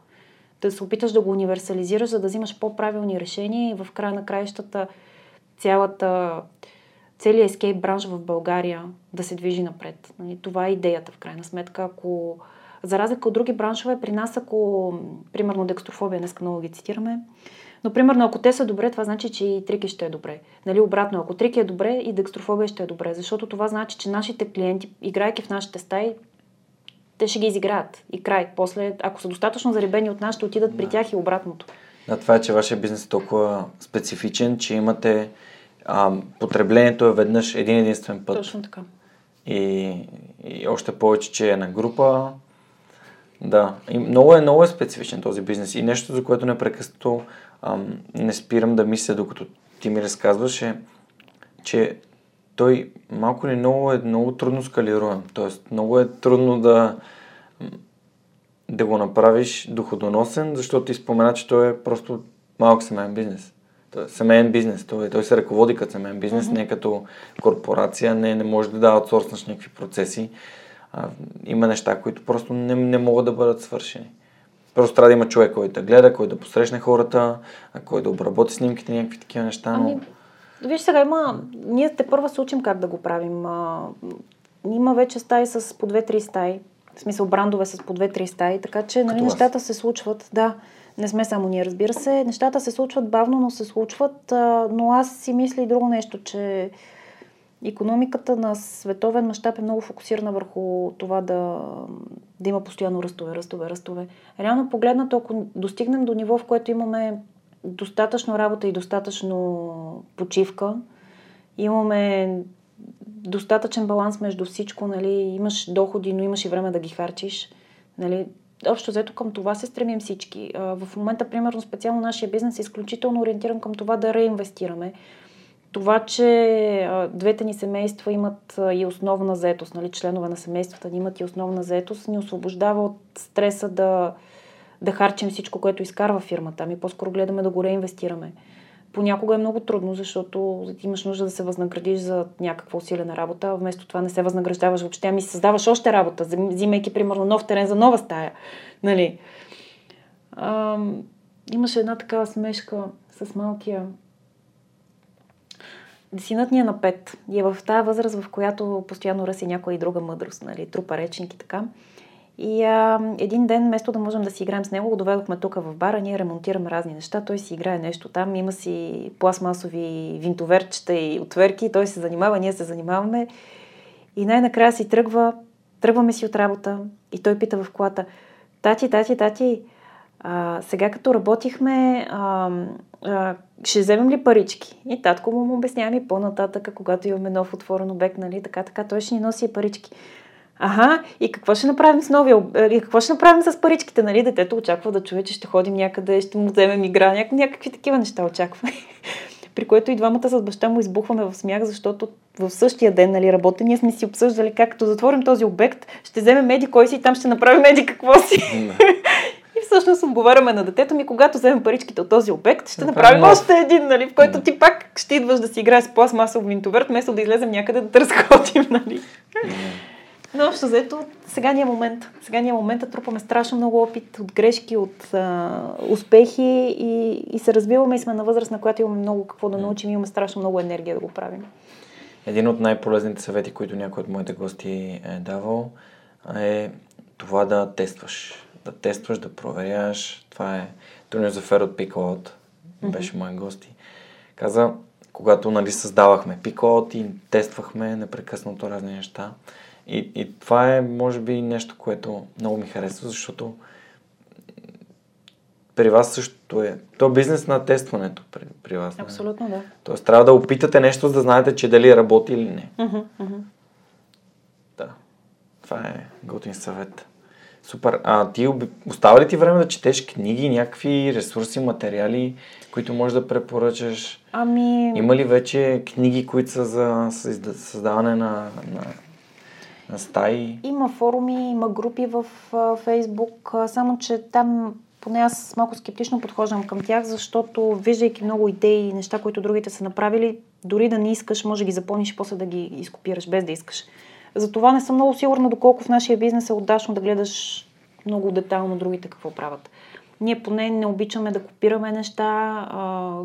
Да се опиташ да го универсализираш, за да взимаш по-правилни решения и в края на краищата цялата целият ескейп бранш в България да се движи напред. Нали, това е идеята в крайна сметка. Ако, за разлика от други браншове, при нас, ако, примерно, декстрофобия, днес много ги цитираме, но, примерно, ако те са добре, това значи, че и трики ще е добре. Нали, обратно, ако трики е добре, и декстрофобия ще е добре, защото това значи, че нашите клиенти, играйки в нашите стаи, те ще ги изиграят. И край. После, ако са достатъчно заребени от нас, ще отидат да. при тях и обратното. Да, това е, че вашия бизнес е толкова специфичен, че имате а, потреблението е веднъж един единствен път. Точно така. И, и още повече, че е на група. Да, и много е, много е специфичен този бизнес. И нещо, за което непрекъснато ам, не спирам да мисля, докато ти ми разказваш, е, че той малко ли много е много трудно скалируем. Тоест, много е трудно да, да го направиш доходоносен, защото ти спомена, че той е просто малък семейен бизнес семейен бизнес. Той, той се ръководи като семейен бизнес, mm-hmm. не като корпорация, не, не може да дава аутсорснаш някакви процеси. А, има неща, които просто не, не могат да бъдат свършени. Просто трябва да има човек, който да гледа, който да посрещне хората, който да обработи снимките, някакви такива неща. Но... Ами, виж сега, има... ние те първа се учим как да го правим. А, има вече стаи с по две-три стаи. В смисъл брандове с по две-три стаи, така че нали, нещата се случват. Да. Не сме само ние, разбира се. Нещата се случват бавно, но се случват. Но аз си мисля и друго нещо, че економиката на световен мащаб е много фокусирана върху това да, да има постоянно ръстове, ръстове, ръстове. Реално погледнато, ако достигнем до ниво, в което имаме достатъчно работа и достатъчно почивка, имаме достатъчен баланс между всичко, нали, имаш доходи, но имаш и време да ги харчиш, нали, общо взето към това се стремим всички. В момента, примерно, специално нашия бизнес е изключително ориентиран към това да реинвестираме. Това, че двете ни семейства имат и основна заетост, нали, членове на семействата ни имат и основна заетост, ни освобождава от стреса да, да харчим всичко, което изкарва фирмата. Ами по-скоро гледаме да го реинвестираме понякога е много трудно, защото имаш нужда да се възнаградиш за някаква усилена работа, вместо това не се възнаграждаваш въобще, ами създаваш още работа, взимайки примерно нов терен за нова стая. Нали? А, имаше една такава смешка с малкия Синът ни е на пет и е в тази възраст, в която постоянно ръси някоя и друга мъдрост, нали, трупа речник и така. И а, един ден, вместо да можем да си играем с него, го доведохме тук в бара, ние ремонтираме разни неща, той си играе нещо там, има си пластмасови винтоверчета и отверки, той се занимава, ние се занимаваме. И най-накрая си тръгва, тръгваме си от работа и той пита в колата, тати, тати, тати, а, сега като работихме, а, а, ще вземем ли парички? И татко му му обяснява и по-нататък, когато имаме нов отворен обект, нали, така, така, той ще ни носи парички. Аха, и какво ще направим с новия, и какво ще направим с паричките, нали? Детето очаква да чуе, че ще ходим някъде, ще му вземем игра, няк- някакви такива неща очаква. *laughs* При което и двамата с баща му избухваме в смях, защото в същия ден, нали, работа, ние сме си обсъждали как като затворим този обект, ще вземем меди кой си и там ще направим меди какво си. *laughs* и всъщност отговаряме на детето ми, когато вземем паричките от този обект, ще направим, направим още един, нали, в който ти пак ще идваш да си играеш с пластмасов винтоверт, вместо да излезем някъде да разходим, *laughs* нали. Но общо взето, сега ни е момент. Сега ни е момент да трупаме страшно много опит от грешки, от а, успехи и, и се развиваме и сме на възраст, на която имаме много какво да научим, имаме страшно много енергия да го правим. Един от най-полезните съвети, които някой от моите гости е давал, е това да тестваш. Да тестваш, да проверяш. Това е Тонио Зафер от Picklot, беше мой гости. Каза, когато нали, създавахме Picklot и тествахме непрекъснато разни неща, и, и това е, може би, нещо, което много ми харесва, защото при вас също е. То е бизнес на тестването при, при вас. Абсолютно, да. Тоест трябва да опитате нещо, за да знаете, че дали работи или не. Uh-huh, uh-huh. Да. Това е готин съвет. Супер. А ти остава ли ти време да четеш книги, някакви ресурси, материали, които можеш да препоръчаш? Ами... Има ли вече книги, които са за създаване на, на на стаи? Има форуми, има групи в Фейсбук, само че там поне аз малко скептично подхождам към тях, защото виждайки много идеи и неща, които другите са направили, дори да не искаш, може да ги запомниш и после да ги изкопираш, без да искаш. Затова не съм много сигурна доколко в нашия бизнес е удачно да гледаш много детайлно другите какво правят. Ние поне не обичаме да копираме неща,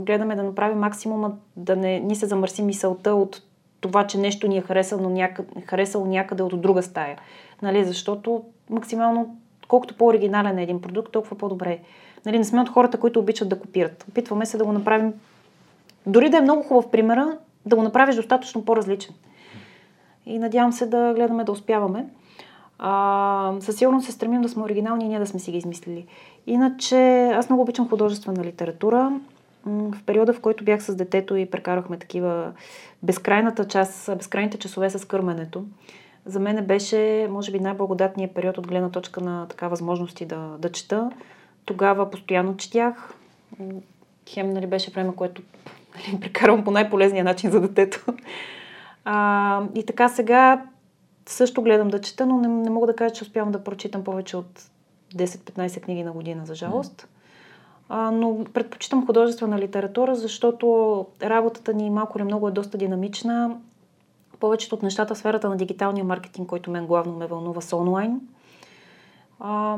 гледаме да направим максимума, да не ни се замърси мисълта от това, че нещо ни е харесало някъде, харесало някъде от друга стая. Нали? Защото максимално, колкото по-оригинален е един продукт, толкова по-добре. Нали? Не сме от хората, които обичат да копират. Опитваме се да го направим, дори да е много хубав примера, да го направиш достатъчно по-различен. И надявам се да гледаме да успяваме. А, със сигурност се стремим да сме оригинални и ние да сме си ги измислили. Иначе аз много обичам художествена литература в периода, в който бях с детето и прекарахме такива безкрайната част, безкрайните часове с кърменето, за мен беше, може би, най-благодатният период от гледна точка на така възможности да, да чета. Тогава постоянно четях. Хем, нали, беше време, което нали, *laughs* прекарвам по най-полезния начин за детето. А, и така сега също гледам да чета, но не, не мога да кажа, че успявам да прочитам повече от 10-15 книги на година, за жалост. Mm но предпочитам художествена литература, защото работата ни малко или много е доста динамична. Повечето от нещата в сферата на дигиталния маркетинг, който мен главно ме вълнува с онлайн. А,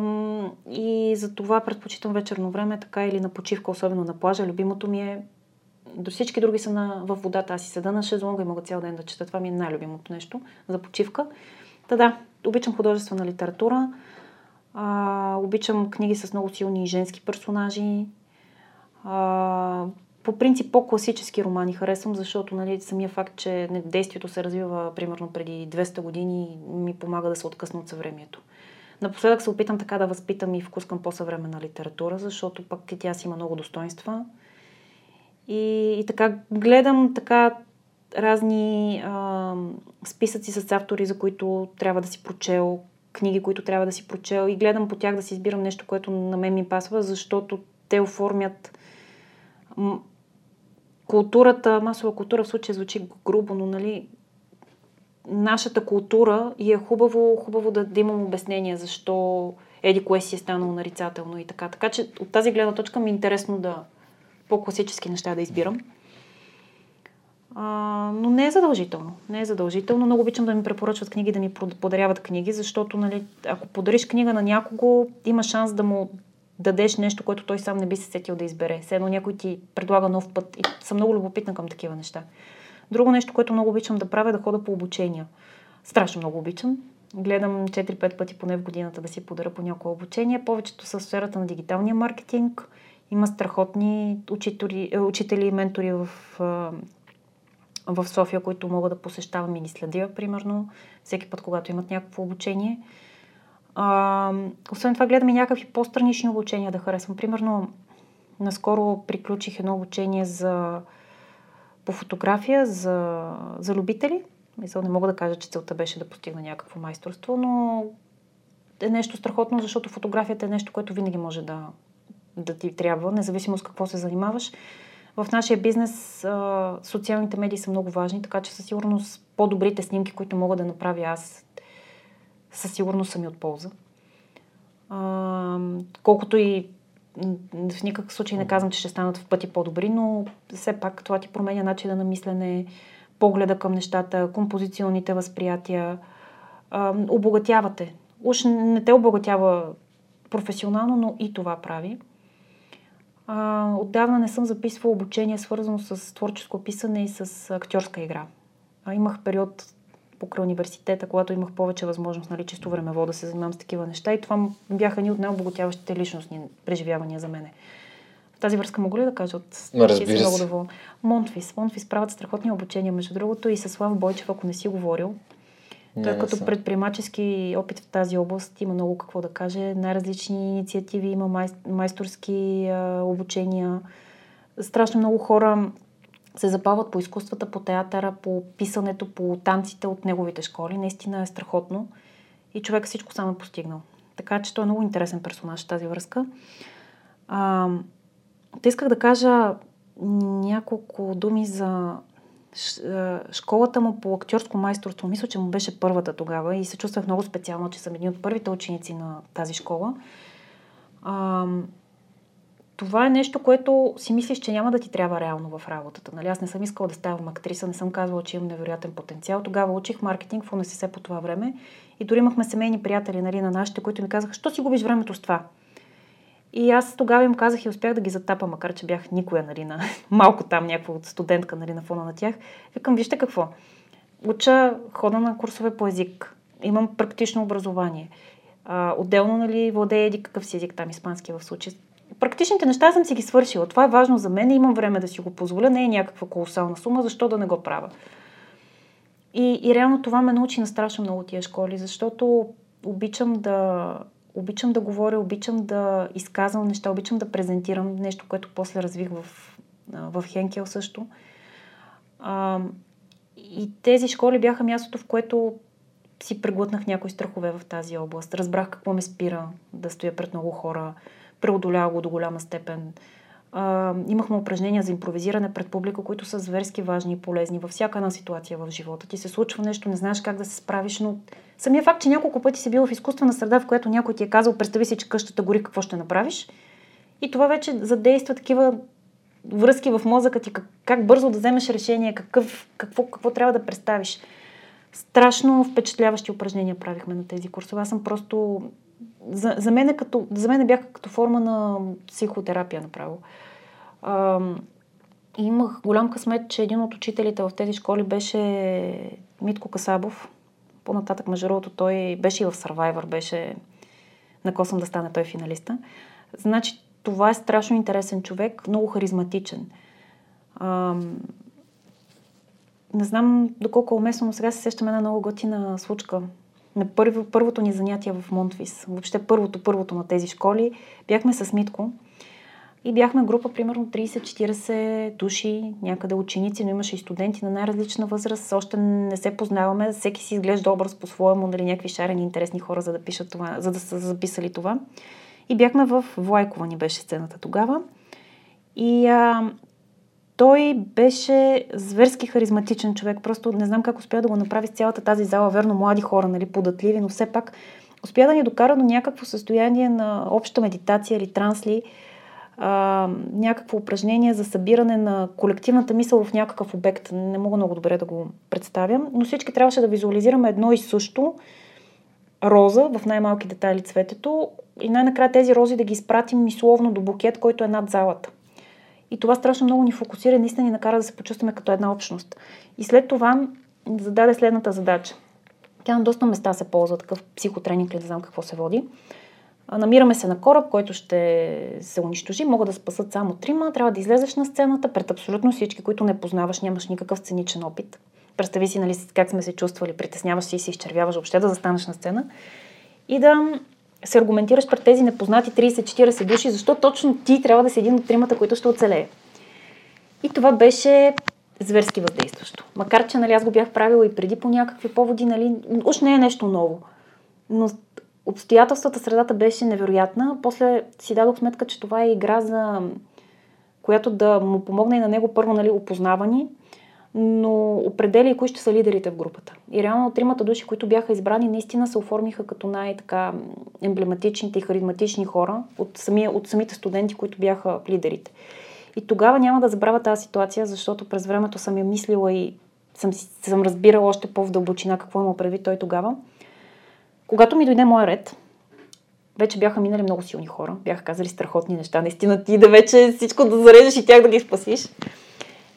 и за това предпочитам вечерно време, така или на почивка, особено на плажа. Любимото ми е до всички други са на, в водата. Аз си седа на шезлонга и мога цял ден да чета. Това ми е най-любимото нещо за почивка. Та да, обичам художествена литература. А, обичам книги с много силни женски персонажи. А, по принцип по-класически романи харесвам, защото нали, самия факт, че действието се развива примерно преди 200 години ми помага да се откъсна от съвремието. Напоследък се опитам така да възпитам и вкус към по-съвременна литература, защото пък и тя си има много достоинства. И, и така гледам така разни а, списъци с автори, за които трябва да си прочел, книги, които трябва да си прочел и гледам по тях да си избирам нещо, което на мен ми пасва, защото те оформят културата, масова култура в случая звучи грубо, но нали, нашата култура и е хубаво, хубаво да, да имам обяснение защо еди кое си е станало нарицателно и така. Така че от тази гледна точка ми е интересно да по-класически неща да избирам. А, но не е задължително. Не е задължително. Много обичам да ми препоръчват книги, да ми подаряват книги, защото нали, ако подариш книга на някого, има шанс да му дадеш нещо, което той сам не би се сетил да избере. Все едно някой ти предлага нов път и съм много любопитна към такива неща. Друго нещо, което много обичам да правя, е да хода по обучения. Страшно много обичам. Гледам 4-5 пъти поне в годината да си подаря по някое обучение. Повечето са в сферата на дигиталния маркетинг. Има страхотни учители, е, учители и ментори в, в София, които мога да посещавам и ни следя, примерно, всеки път, когато имат някакво обучение. А, освен това, гледам и някакви по-странични обучения да харесвам. Примерно, наскоро приключих едно обучение за по фотография за, за любители. Мисъл, не мога да кажа, че целта беше да постигна някакво майсторство, но е нещо страхотно, защото фотографията е нещо, което винаги може да, да ти трябва, независимо с какво се занимаваш. В нашия бизнес а, социалните медии са много важни, така че със сигурност по-добрите снимки, които мога да направя аз, със сигурност са ми от полза. А, колкото и в никакъв случай не казвам, че ще станат в пъти по-добри, но все пак това ти променя начина на мислене, погледа към нещата, композиционните възприятия, обогатявате. Уж не те обогатява професионално, но и това прави. А, отдавна не съм записвала обучение, свързано с творческо писане и с актьорска игра. А, имах период покрай университета, когато имах повече възможност, нали, чисто времево да се занимавам с такива неща. И това бяха ни от най-обогатяващите личностни преживявания за мене. В тази връзка мога ли да кажа от Разбира много доволна? Монтфис. Монтфис правят страхотни обучения, между другото, и със Слав Бойчев, ако не си говорил. Той като предприемачески опит в тази област има много какво да каже. Най-различни инициативи, има май, майсторски а, обучения. Страшно много хора се запават по изкуствата, по театъра, по писането, по танците от неговите школи. Наистина е страхотно и човек всичко сам е постигнал. Така че той е много интересен персонаж в тази връзка. А, те исках да кажа няколко думи за школата му по актьорско майсторство. Мисля, че му беше първата тогава и се чувствах много специално, че съм един от първите ученици на тази школа. А, това е нещо, което си мислиш, че няма да ти трябва реално в работата. Нали? Аз не съм искала да ставам актриса, не съм казвала, че имам невероятен потенциал. Тогава учих маркетинг в УНСС по това време и дори имахме семейни приятели нали, на нашите, които ми казаха, що си губиш времето с това? И аз тогава им казах и успях да ги затапа, макар че бях никоя, нали, на *laughs* малко там, някаква студентка нали, на фона на тях. Викам, вижте какво. Уча хода на курсове по език. Имам практично образование. А, отделно, нали, владея еди какъв си език там, испански в случай практичните неща съм си ги свършила. Това е важно за мен имам време да си го позволя. Не е някаква колосална сума, защо да не го правя. И, и реално това ме научи на страшно много тия школи, защото обичам да, обичам да говоря, обичам да изказвам неща, обичам да презентирам нещо, което после развих в, в Хенкел също. А, и тези школи бяха мястото, в което си преглътнах някои страхове в тази област. Разбрах какво ме спира да стоя пред много хора, преодолява го до голяма степен. А, имахме упражнения за импровизиране пред публика, които са зверски важни и полезни във всяка една ситуация в живота. Ти се случва нещо, не знаеш как да се справиш, но самия факт, че няколко пъти си бил в изкуствена среда, в която някой ти е казал, представи си, че къщата гори, какво ще направиш. И това вече задейства такива връзки в мозъка ти, как, как бързо да вземеш решение, какъв, какво, какво трябва да представиш. Страшно впечатляващи упражнения правихме на тези курсове. Аз съм просто за, за, мен е като, за мен бяха като форма на психотерапия направо. А, имах голям късмет, че един от учителите в тези школи беше Митко Касабов. По-нататък, между другото, той беше и в Survivor, беше накосвам да стане той финалиста. Значи това е страшно интересен човек, много харизматичен. Ам... Не знам доколко е уместно, но сега се сещам една много готина случка. На първо, първото ни занятие в Монтвис, въобще първото, първото на тези школи, бяхме с Митко и бяхме група, примерно 30-40 души, някъде ученици, но имаше и студенти на най-различна възраст. Още не се познаваме, всеки си изглежда образ по-своему, нали, някакви шарени интересни хора, за да пишат това, за да са записали това. И бяхме в Влайкова ни беше сцената тогава. И а, той беше зверски харизматичен човек. Просто не знам как успя да го направи с цялата тази зала. Верно, млади хора, нали, податливи, но все пак успя да ни докара до някакво състояние на обща медитация или трансли, а, някакво упражнение за събиране на колективната мисъл в някакъв обект. Не мога много добре да го представям, но всички трябваше да визуализираме едно и също роза в най-малки детайли цветето и най-накрая тези рози да ги изпратим мисловно до букет, който е над залата. И това страшно много ни фокусира, наистина ни накара да се почувстваме като една общност. И след това зададе следната задача. Тя на доста места се ползва, такъв психотренинг не знам какво се води. Намираме се на кораб, който ще се унищожи, могат да спасат само трима, трябва да излезеш на сцената пред абсолютно всички, които не познаваш, нямаш никакъв сценичен опит. Представи си нали, как сме се чувствали, притесняваш се и се изчервяваш въобще да застанеш на сцена и да се аргументираш пред тези непознати 30-40 души, защо точно ти трябва да си един от тримата, които ще оцелее. И това беше зверски въздействащо. Макар, че нали, аз го бях правила и преди по някакви поводи, нали, уж не е нещо ново. Но обстоятелствата, средата беше невероятна. После си дадох сметка, че това е игра за която да му помогне и на него първо нали, опознавани, но определя и кои ще са лидерите в групата. И реално тримата души, които бяха избрани, наистина се оформиха като най-така емблематичните и харизматични хора от, самия, от самите студенти, които бяха лидерите. И тогава няма да забравя тази ситуация, защото през времето съм я мислила и съм, съм разбирала още по-в дълбочина какво има предвид той тогава. Когато ми дойде моя ред, вече бяха минали много силни хора, бяха казали страхотни неща, наистина ти да вече всичко да зарежеш и тях да ги спасиш.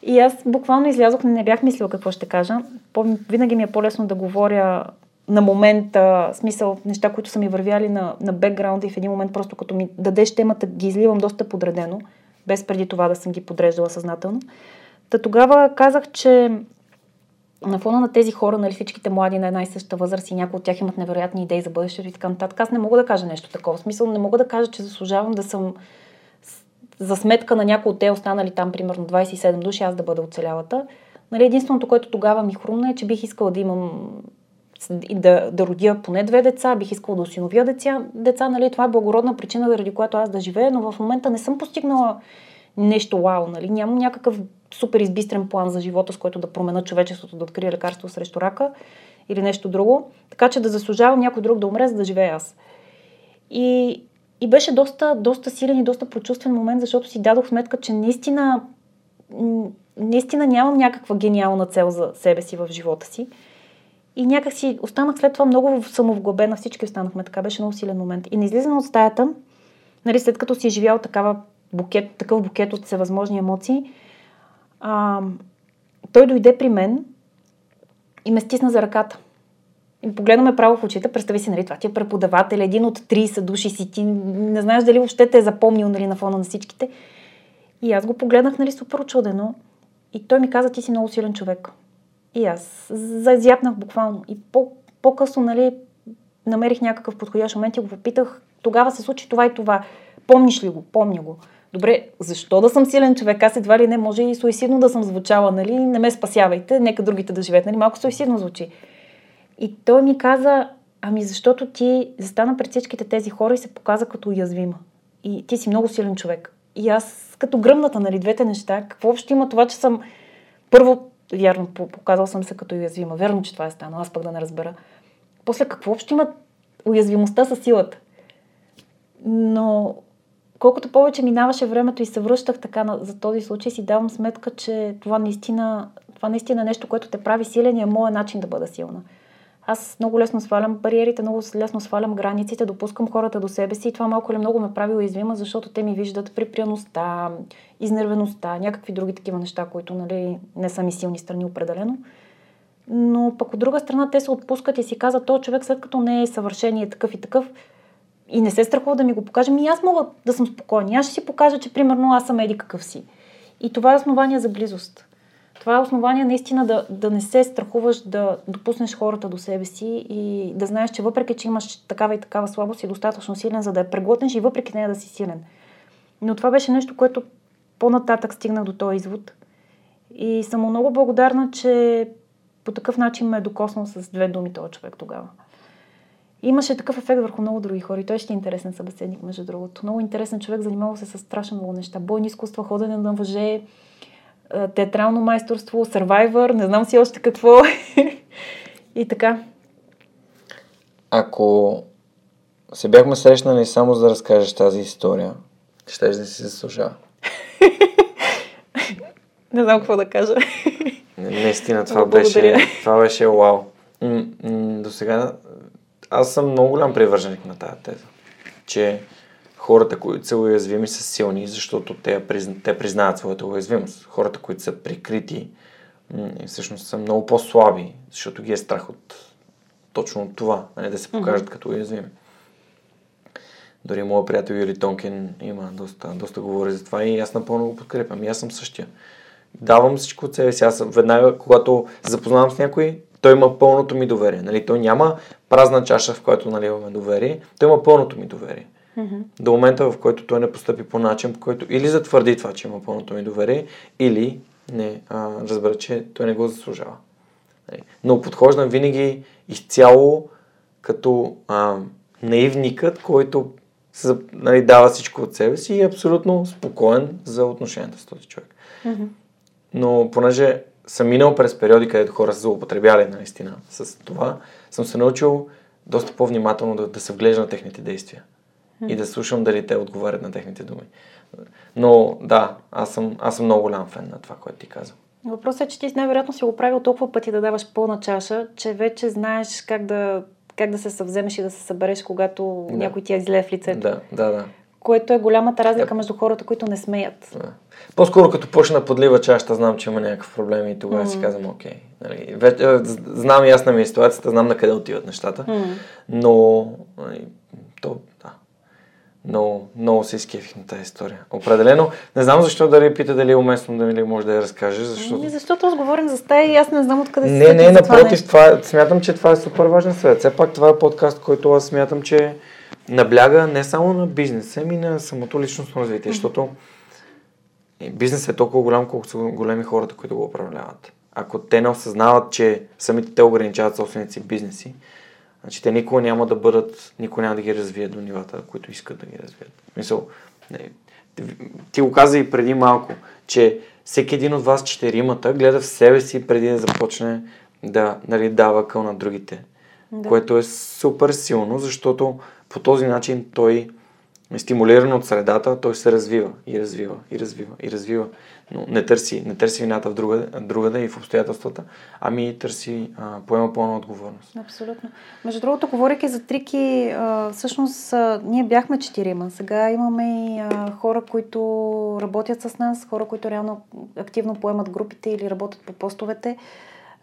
И аз буквално излязох, не бях мислила какво ще кажа. Винаги ми е по-лесно да говоря на момента, смисъл, неща, които са ми вървяли на, на бекграунда и в един момент просто като ми дадеш темата, ги изливам доста подредено, без преди това да съм ги подреждала съзнателно. Та тогава казах, че на фона на тези хора, нали, всичките млади на една и съща възраст и някои от тях имат невероятни идеи за бъдещето и така нататък, аз не мога да кажа нещо такова. В смисъл, не мога да кажа, че заслужавам да съм за сметка на някои от те останали там, примерно 27 души, аз да бъда оцелялата. Нали, единственото, което тогава ми хрумна е, че бих искала да имам да, да родя поне две деца, бих искала да осиновя деца, деца нали, това е благородна причина, заради която аз да живея, но в момента не съм постигнала нещо вау, нали, нямам някакъв супер избистрен план за живота, с който да променя човечеството, да открия лекарство срещу рака или нещо друго, така че да заслужавам някой друг да умре, за да живея аз. И, и беше доста, доста силен и доста прочувствен момент, защото си дадох сметка, че наистина, наистина нямам някаква гениална цел за себе си в живота си. И някак си останах след това много самовглъбена, всички останахме така, беше много силен момент. И на излизане от стаята, нали, след като си живял такава букет, такъв букет от всевъзможни емоции, а, той дойде при мен и ме стисна за ръката. Погледнаме право в очите, представи си, нали, това ти е преподавател, един от 30 души си, ти не знаеш дали въобще те е запомнил нали, на фона на всичките. И аз го погледнах, нали, супер очудено. И той ми каза, ти си много силен човек. И аз зазяпнах буквално. И по, по-късно, нали, намерих някакъв подходящ момент и го попитах, тогава се случи това и това. Помниш ли го? Помня го. Добре, защо да съм силен човек? Аз едва ли не може и суицидно да съм звучала, нали? Не ме спасявайте, нека другите да живеят, нали? Малко суицидно звучи. И той ми каза, ами защото ти застана пред всичките тези хора и се показа като уязвима. И ти си много силен човек. И аз като гръмната, нали, двете неща, какво общо има това, че съм първо, вярно, показал съм се като уязвима. Верно, че това е станало, аз пък да не разбера. После какво общо има уязвимостта със силата? Но колкото повече минаваше времето и се връщах така за този случай, си давам сметка, че това наистина, това наистина е нещо, което те прави силен и е моят начин да бъда силна. Аз много лесно свалям бариерите, много лесно свалям границите, допускам хората до себе си и това малко или много ме прави уязвима, защото те ми виждат припряността, изнервеността, някакви други такива неща, които нали, не са ми силни страни определено. Но пък от друга страна те се отпускат и си казват, то човек след като не е съвършен и е такъв и такъв, и не се страхува да ми го покаже, ми аз мога да съм спокойна. Аз ще си покажа, че примерно аз съм еди какъв си. И това е основание за близост. Това е основание наистина да, да не се страхуваш да допуснеш хората до себе си и да знаеш, че въпреки, че имаш такава и такава слабост, си достатъчно силен, за да я преглътнеш и въпреки нея да си силен. Но това беше нещо, което по-нататък стигнах до този извод. И съм много благодарна, че по такъв начин ме е докоснал с две думи този човек тогава. Имаше такъв ефект върху много други хора и той ще е интересен събеседник, между другото. Много интересен човек, занимава се с страшно много неща. Бойни изкуства, ходене на въже, театрално майсторство, Survivor, не знам си още какво. *laughs* и така. Ако се бяхме срещнали само за да разкажеш тази история, ще да си заслужава. *laughs* не знам какво да кажа. Наистина, това беше, това беше вау. До сега аз съм много голям привърженик на тази теза, че хората, които са уязвими, са силни, защото те, те признават своята уязвимост. Хората, които са прикрити, всъщност са много по-слаби, защото ги е страх от точно от това, а не да се покажат mm-hmm. като уязвими. Дори моят приятел Юри Тонкин има доста, доста говори за това и аз напълно го подкрепям. И аз съм същия. Давам всичко от себе си. Аз веднага, когато запознавам с някой, той има пълното ми доверие. Нали? Той няма празна чаша, в която наливаме доверие. Той има пълното ми доверие. Mm-hmm. До момента, в който той не постъпи по начин, по който или затвърди това, че има пълното ми доверие, или не а, разбера, че той не го заслужава. Нали? Но подхождам винаги изцяло като а, наивникът, който се, нали, дава всичко от себе си и е абсолютно спокоен за отношенията с този човек. Mm-hmm. Но понеже съм минал през периоди, където хора са злоупотребяли наистина с това, съм се научил доста по-внимателно да, да се вглежда на техните действия mm. и да слушам дали те отговарят на техните думи. Но да, аз съм, аз съм много голям фен на това, което ти казвам. Въпросът е, че ти най-вероятно си го правил толкова пъти да даваш пълна чаша, че вече знаеш как да, как да се съвземеш и да се събереш, когато да. някой ти е зле в лицето. Да, да, да което е голямата разлика между хората, които не смеят. Да. По-скоро като почна подлива чашата, знам, че има някакъв проблем и тогава mm. си казвам, окей. Нали, вече, знам ясна ми е ситуацията, знам на къде отиват нещата, mm. но нали, то. Много, много се изкефих на тази история. Определено. Не знам защо дали пита дали е уместно да ми може да я разкажеш. Защото... Не, защото аз говорим за стая и аз не знам откъде се Не, не, напротив, това, това, смятам, че това е супер важен съвет. Все пак това е подкаст, който аз смятам, че набляга не само на бизнеса, ами на самото личностно развитие, mm-hmm. защото бизнесът е толкова голям, колко са големи хората, които го управляват. Ако те не осъзнават, че самите те ограничават собствените си бизнеси, значи те никога няма да бъдат, никога няма да ги развият до нивата, които искат да ги развият. Мисъл, не, ти го каза и преди малко, че всеки един от вас четиримата гледа в себе си преди да започне да нали, дава къл на другите. Да. Което е супер силно, защото по този начин той, стимулиран от средата, той се развива и развива и развива и развива. Но не търси, не търси вината в друга, другата и в обстоятелствата, ами търси, а, поема пълна отговорност. Абсолютно. Между другото, говоряки за трики, а, всъщност а, ние бяхме четирима. Сега имаме и а, хора, които работят с нас, хора, които реално активно поемат групите или работят по постовете.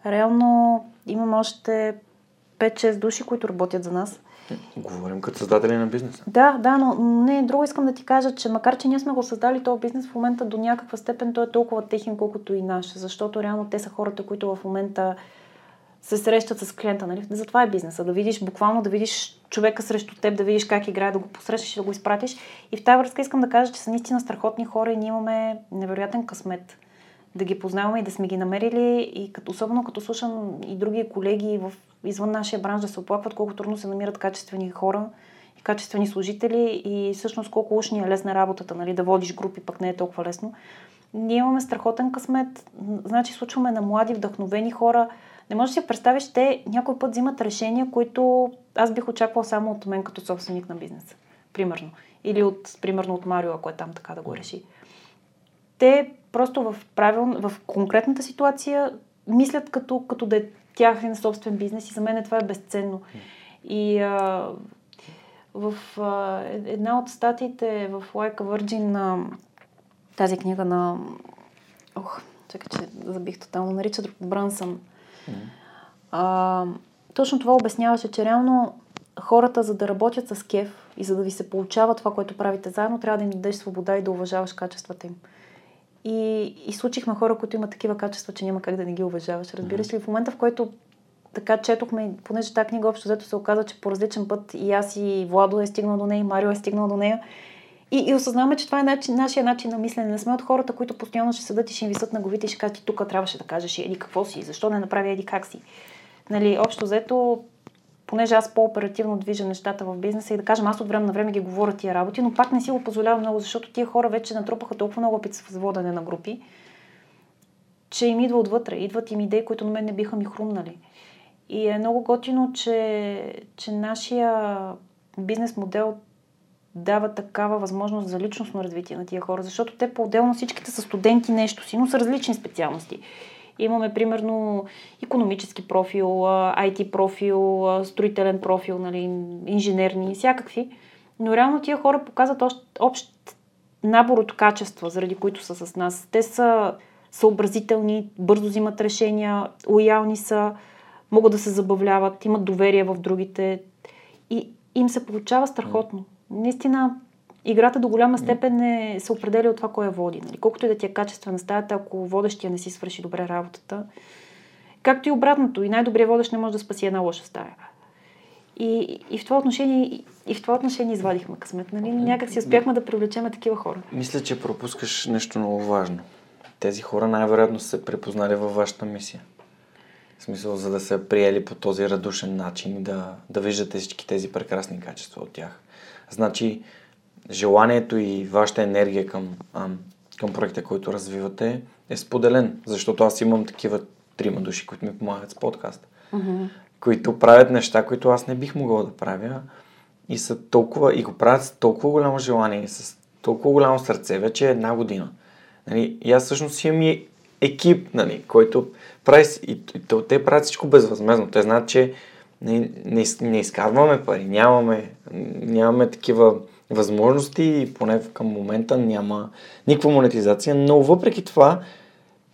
Реално имаме още 5-6 души, които работят за нас. Говорим като създатели на бизнеса. Да, да, но не, друго искам да ти кажа, че макар, че ние сме го създали този бизнес, в момента до някаква степен той е толкова техен, колкото и наш, защото реално те са хората, които в момента се срещат с клиента, нали? Затова е бизнеса. Да видиш, буквално да видиш човека срещу теб, да видиш как играе, да го посрещаш и да го изпратиш. И в тази връзка искам да кажа, че са наистина страхотни хора и ние имаме невероятен късмет да ги познаваме и да сме ги намерили. И като, особено като слушам и други колеги в извън нашия бранш да се оплакват колко трудно се намират качествени хора и качествени служители и всъщност колко уж ни е лесна работата, нали, да водиш групи, пък не е толкова лесно. Ние имаме страхотен късмет, значи случваме на млади, вдъхновени хора. Не можеш да си представиш, те някой път взимат решения, които аз бих очаквал само от мен като собственик на бизнеса. Примерно. Или от, примерно от Марио, ако е там така да го реши. Те просто в, правил, в конкретната ситуация мислят като, като да е тяхен собствен бизнес и за мен това е безценно. И а, в а, една от статиите в Like a Virgin на тази книга на... Ох, чакай, че забих тотално. Нарича друг Брансън. А, точно това обясняваше, че реално хората, за да работят с кеф, И за да ви се получава това, което правите заедно, трябва да им дадеш свобода и да уважаваш качествата им. И, и случихме хора, които имат такива качества, че няма как да не ги уважаваш. Разбираш ли, в момента, в който така четохме, понеже тази книга общо взето се оказа, че по различен път и аз и Владо е стигнал до нея, и Марио е стигнал до нея. И, и осъзнаваме, че това е начин, нашия начин на мислене. Не сме от хората, които постоянно ще седат и ще им висат на главите и ще кажат, ти тук трябваше да кажеш еди какво си, защо не направи еди как си. Нали, общо взето, понеже аз по-оперативно движа нещата в бизнеса и да кажем, аз от време на време ги говоря тия работи, но пак не си го позволявам много, защото тия хора вече натрупаха толкова много опит с водене на групи, че им идва отвътре. Идват им идеи, които на мен не биха ми хрумнали. И е много готино, че, че нашия бизнес модел дава такава възможност за личностно развитие на тия хора, защото те по-отделно всичките са студенти нещо си, но са различни специалности. Имаме, примерно, економически профил, IT профил, строителен профил, нали, инженерни, всякакви. Но реално тия хора показват общ, набор от качества, заради които са с нас. Те са съобразителни, бързо взимат решения, лоялни са, могат да се забавляват, имат доверие в другите и им се получава страхотно. Наистина, играта до голяма степен е, се определя от това, кой я води. Нали? Колкото и да ти е качествена стаята, ако водещия не си свърши добре работата. Както и обратното. И най-добрият водещ не може да спаси една лоша стая. И, и, в това отношение, и в това отношение извадихме късмет. Нали? Някак си успяхме да привлечем такива хора. Мисля, че пропускаш нещо много важно. Тези хора най-вероятно са се препознали във вашата мисия. В смисъл, за да се приели по този радушен начин и да, да виждате всички тези прекрасни качества от тях. Значи, желанието и вашата енергия към, към проекта, който развивате, е споделен. Защото аз имам такива трима души, които ми помагат с подкаст. Mm-hmm. Които правят неща, които аз не бих могъл да правя. И са толкова, и го правят с толкова голямо желание, с толкова голямо сърце, вече е една година. Нали, и аз всъщност имам и екип, нали, който прави, и, и, и те правят всичко безвъзмезно. Те знаят, че не, не, не изкарваме пари, нямаме, нямаме такива възможности поне към момента няма никаква монетизация, но въпреки това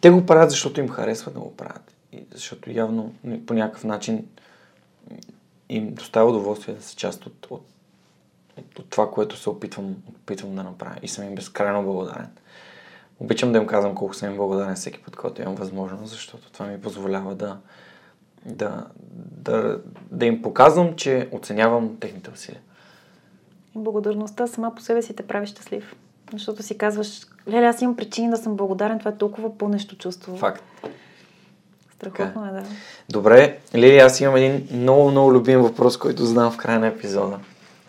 те го правят, защото им харесва да го правят. И защото явно по някакъв начин им доставя удоволствие да са част от, от, от, от това, което се опитвам, опитвам да направя. И съм им безкрайно благодарен. Обичам да им казвам колко съм им благодарен всеки път, когато имам възможност, защото това ми позволява да, да, да, да им показвам, че оценявам техните усилия. Благодарността сама по себе си те прави щастлив. Защото си казваш, леле, аз имам причини да съм благодарен, това е толкова по-нещо чувство. Факт. Страхотно е, да. Добре, Лили, аз имам един много, много любим въпрос, който знам в края на епизода.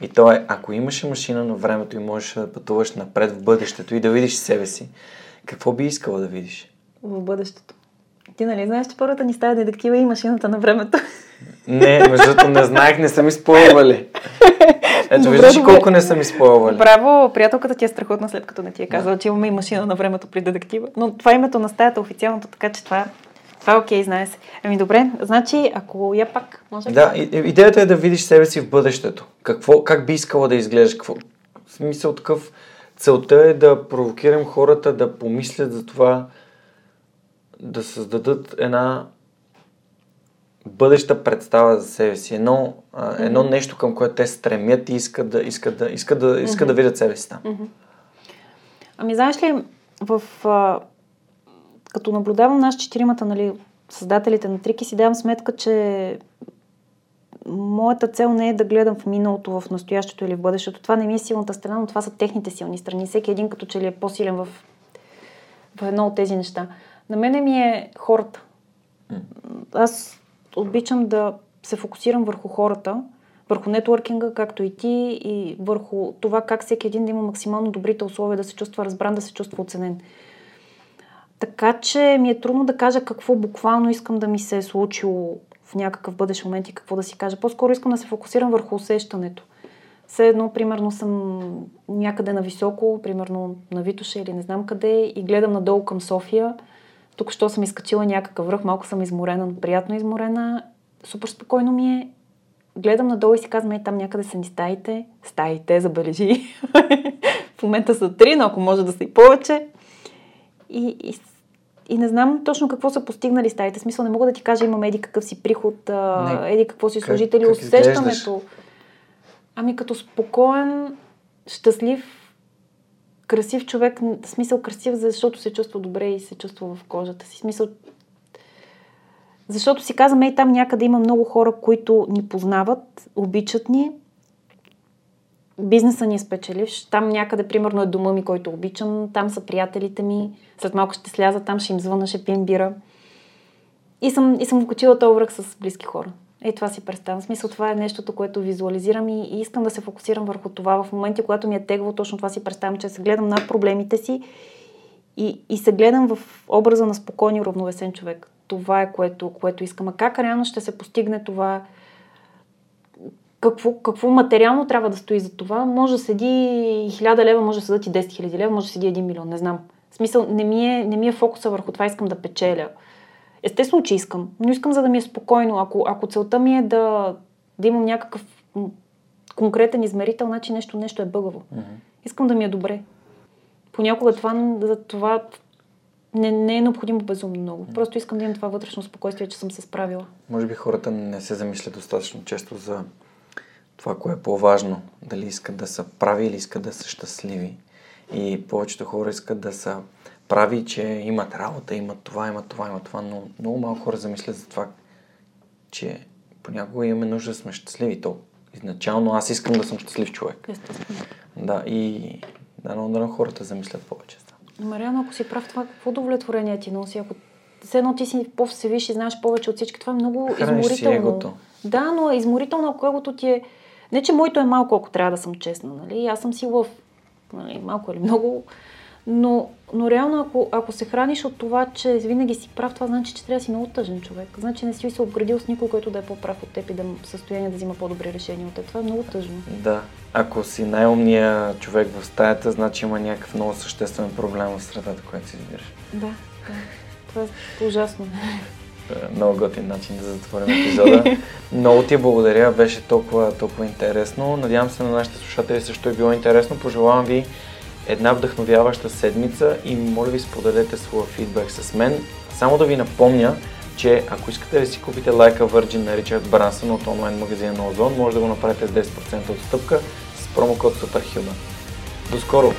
И то е, ако имаше машина на времето и можеш да пътуваш напред в бъдещето и да видиш себе си, какво би искала да видиш? В бъдещето. Ти нали знаеш, че първата ни става детектива и машината на времето? Не, между не знаех, не са ми спойвали. *laughs* Ето, добре, виждаш добре. колко не са ми спойвали. Браво, приятелката ти е страхотна, след като не ти е казала, да. че имаме и машина на времето при детектива. Но това е името на стаята официалното, така че това, това е окей, знае се. Ами добре, значи, ако я пак може Да, идеята е да видиш себе си в бъдещето. Какво, как би искала да изглеждаш? Какво? В смисъл такъв, целта е да провокирам хората да помислят за това, да създадат една бъдеща представа за себе си, едно, mm-hmm. едно нещо към което те стремят и искат да, искат да, искат да, искат mm-hmm. да видят себе си там. Mm-hmm. Ами знаеш ли, в, а, като наблюдавам нас четиримата, нали, създателите на Трики, си давам сметка, че моята цел не е да гледам в миналото, в настоящето или в бъдещето. Това не ми е силната страна, но това са техните силни страни. Всеки един като че ли е по-силен в, в едно от тези неща. На мене ми е хората. Аз обичам да се фокусирам върху хората, върху нетворкинга, както и ти, и върху това как всеки един да има максимално добрите условия, да се чувства разбран, да се чувства оценен. Така че ми е трудно да кажа какво буквално искам да ми се е случило в някакъв бъдещ момент и какво да си кажа. По-скоро искам да се фокусирам върху усещането. Все едно, примерно, съм някъде на високо, примерно на Витоша или не знам къде, и гледам надолу към София – тук, що съм изкачила някакъв връх, малко съм изморена, но приятно изморена. Супер спокойно ми е. Гледам надолу и си казвам, е, там някъде са ни стаите. Стаите, забележи. *laughs* в момента са три, но ако може да са и повече. И, и, и не знам точно какво са постигнали стаите. Смисъл, не мога да ти кажа, имам еди какъв си приход, не. еди какво си служители, как, как усещането. Ами като спокоен, щастлив, красив човек, смисъл красив, защото се чувства добре и се чувства в кожата си. Смисъл, защото си казваме, и там някъде има много хора, които ни познават, обичат ни. Бизнеса ни е спечеливш. Там някъде, примерно, е дома ми, който обичам. Там са приятелите ми. След малко ще сляза, там ще им звъна, ще пием бира. И съм, и съм вкачила този връх с близки хора. Е, това си представям. В смисъл, това е нещото, което визуализирам и, и искам да се фокусирам върху това. В моменти, когато ми е тегло, точно това си представям, че се гледам над проблемите си и, и се гледам в образа на спокойен и равновесен човек. Това е което, което искам. А как реално ще се постигне това? Какво, какво материално трябва да стои за това? Може да седи 1000 лева, може да седат и 10 000 лева, може да седи 1 милион, не знам. В смисъл, не ми, е, не ми е фокуса върху това, искам да печеля. Естествено, че искам, но искам за да ми е спокойно. Ако, ако целта ми е да, да имам някакъв конкретен измерител, значи нещо, нещо е бъгаво. Mm-hmm. Искам да ми е добре. Понякога това, за това не, не е необходимо безумно много. Просто искам да имам това вътрешно спокойствие, че съм се справила. Може би хората не се замислят достатъчно често за това, кое е по-важно. Дали искат да са прави или искат да са щастливи. И повечето хора искат да са прави, че имат работа, имат това, имат това, имат това, но много малко хора замислят за това, че понякога имаме нужда да сме щастливи. То изначално аз искам да съм щастлив човек. Естествено. Да, и да, но да хората замислят повече. Мариана, ако си прав, това какво удовлетворение ти носи? Ако все едно ти си по-всевиш и знаеш повече от всички, това е много Храниш изморително. Си егото. Да, но е изморително, ако егото ти е... Не, че моето е малко, ако трябва да съм честна, нали? Аз съм си лъв. Нали? Малко или много но, но реално, ако, ако се храниш от това, че винаги си прав, това значи, че трябва да си много тъжен човек. Значи не си се обградил с никой, който да е по-прав от теб и да е в състояние да взима по-добри решения от теб. Това е много тъжно. Да. Ако си най-умният човек в стаята, значи има някакъв много съществен проблем в средата, която си избираш. Да, да. Това е ужасно. Е, много готин начин да затворим епизода. Много ти благодаря, беше толкова, толкова интересно. Надявам се на нашите слушатели също е било интересно. Пожелавам ви една вдъхновяваща седмица и моля ви споделете своя фидбек с мен. Само да ви напомня, че ако искате да си купите лайка Virgin на Ричард Брансън от онлайн магазина на Озон, може да го направите с 10% отстъпка с промокод SUPERHUMAN. До скоро!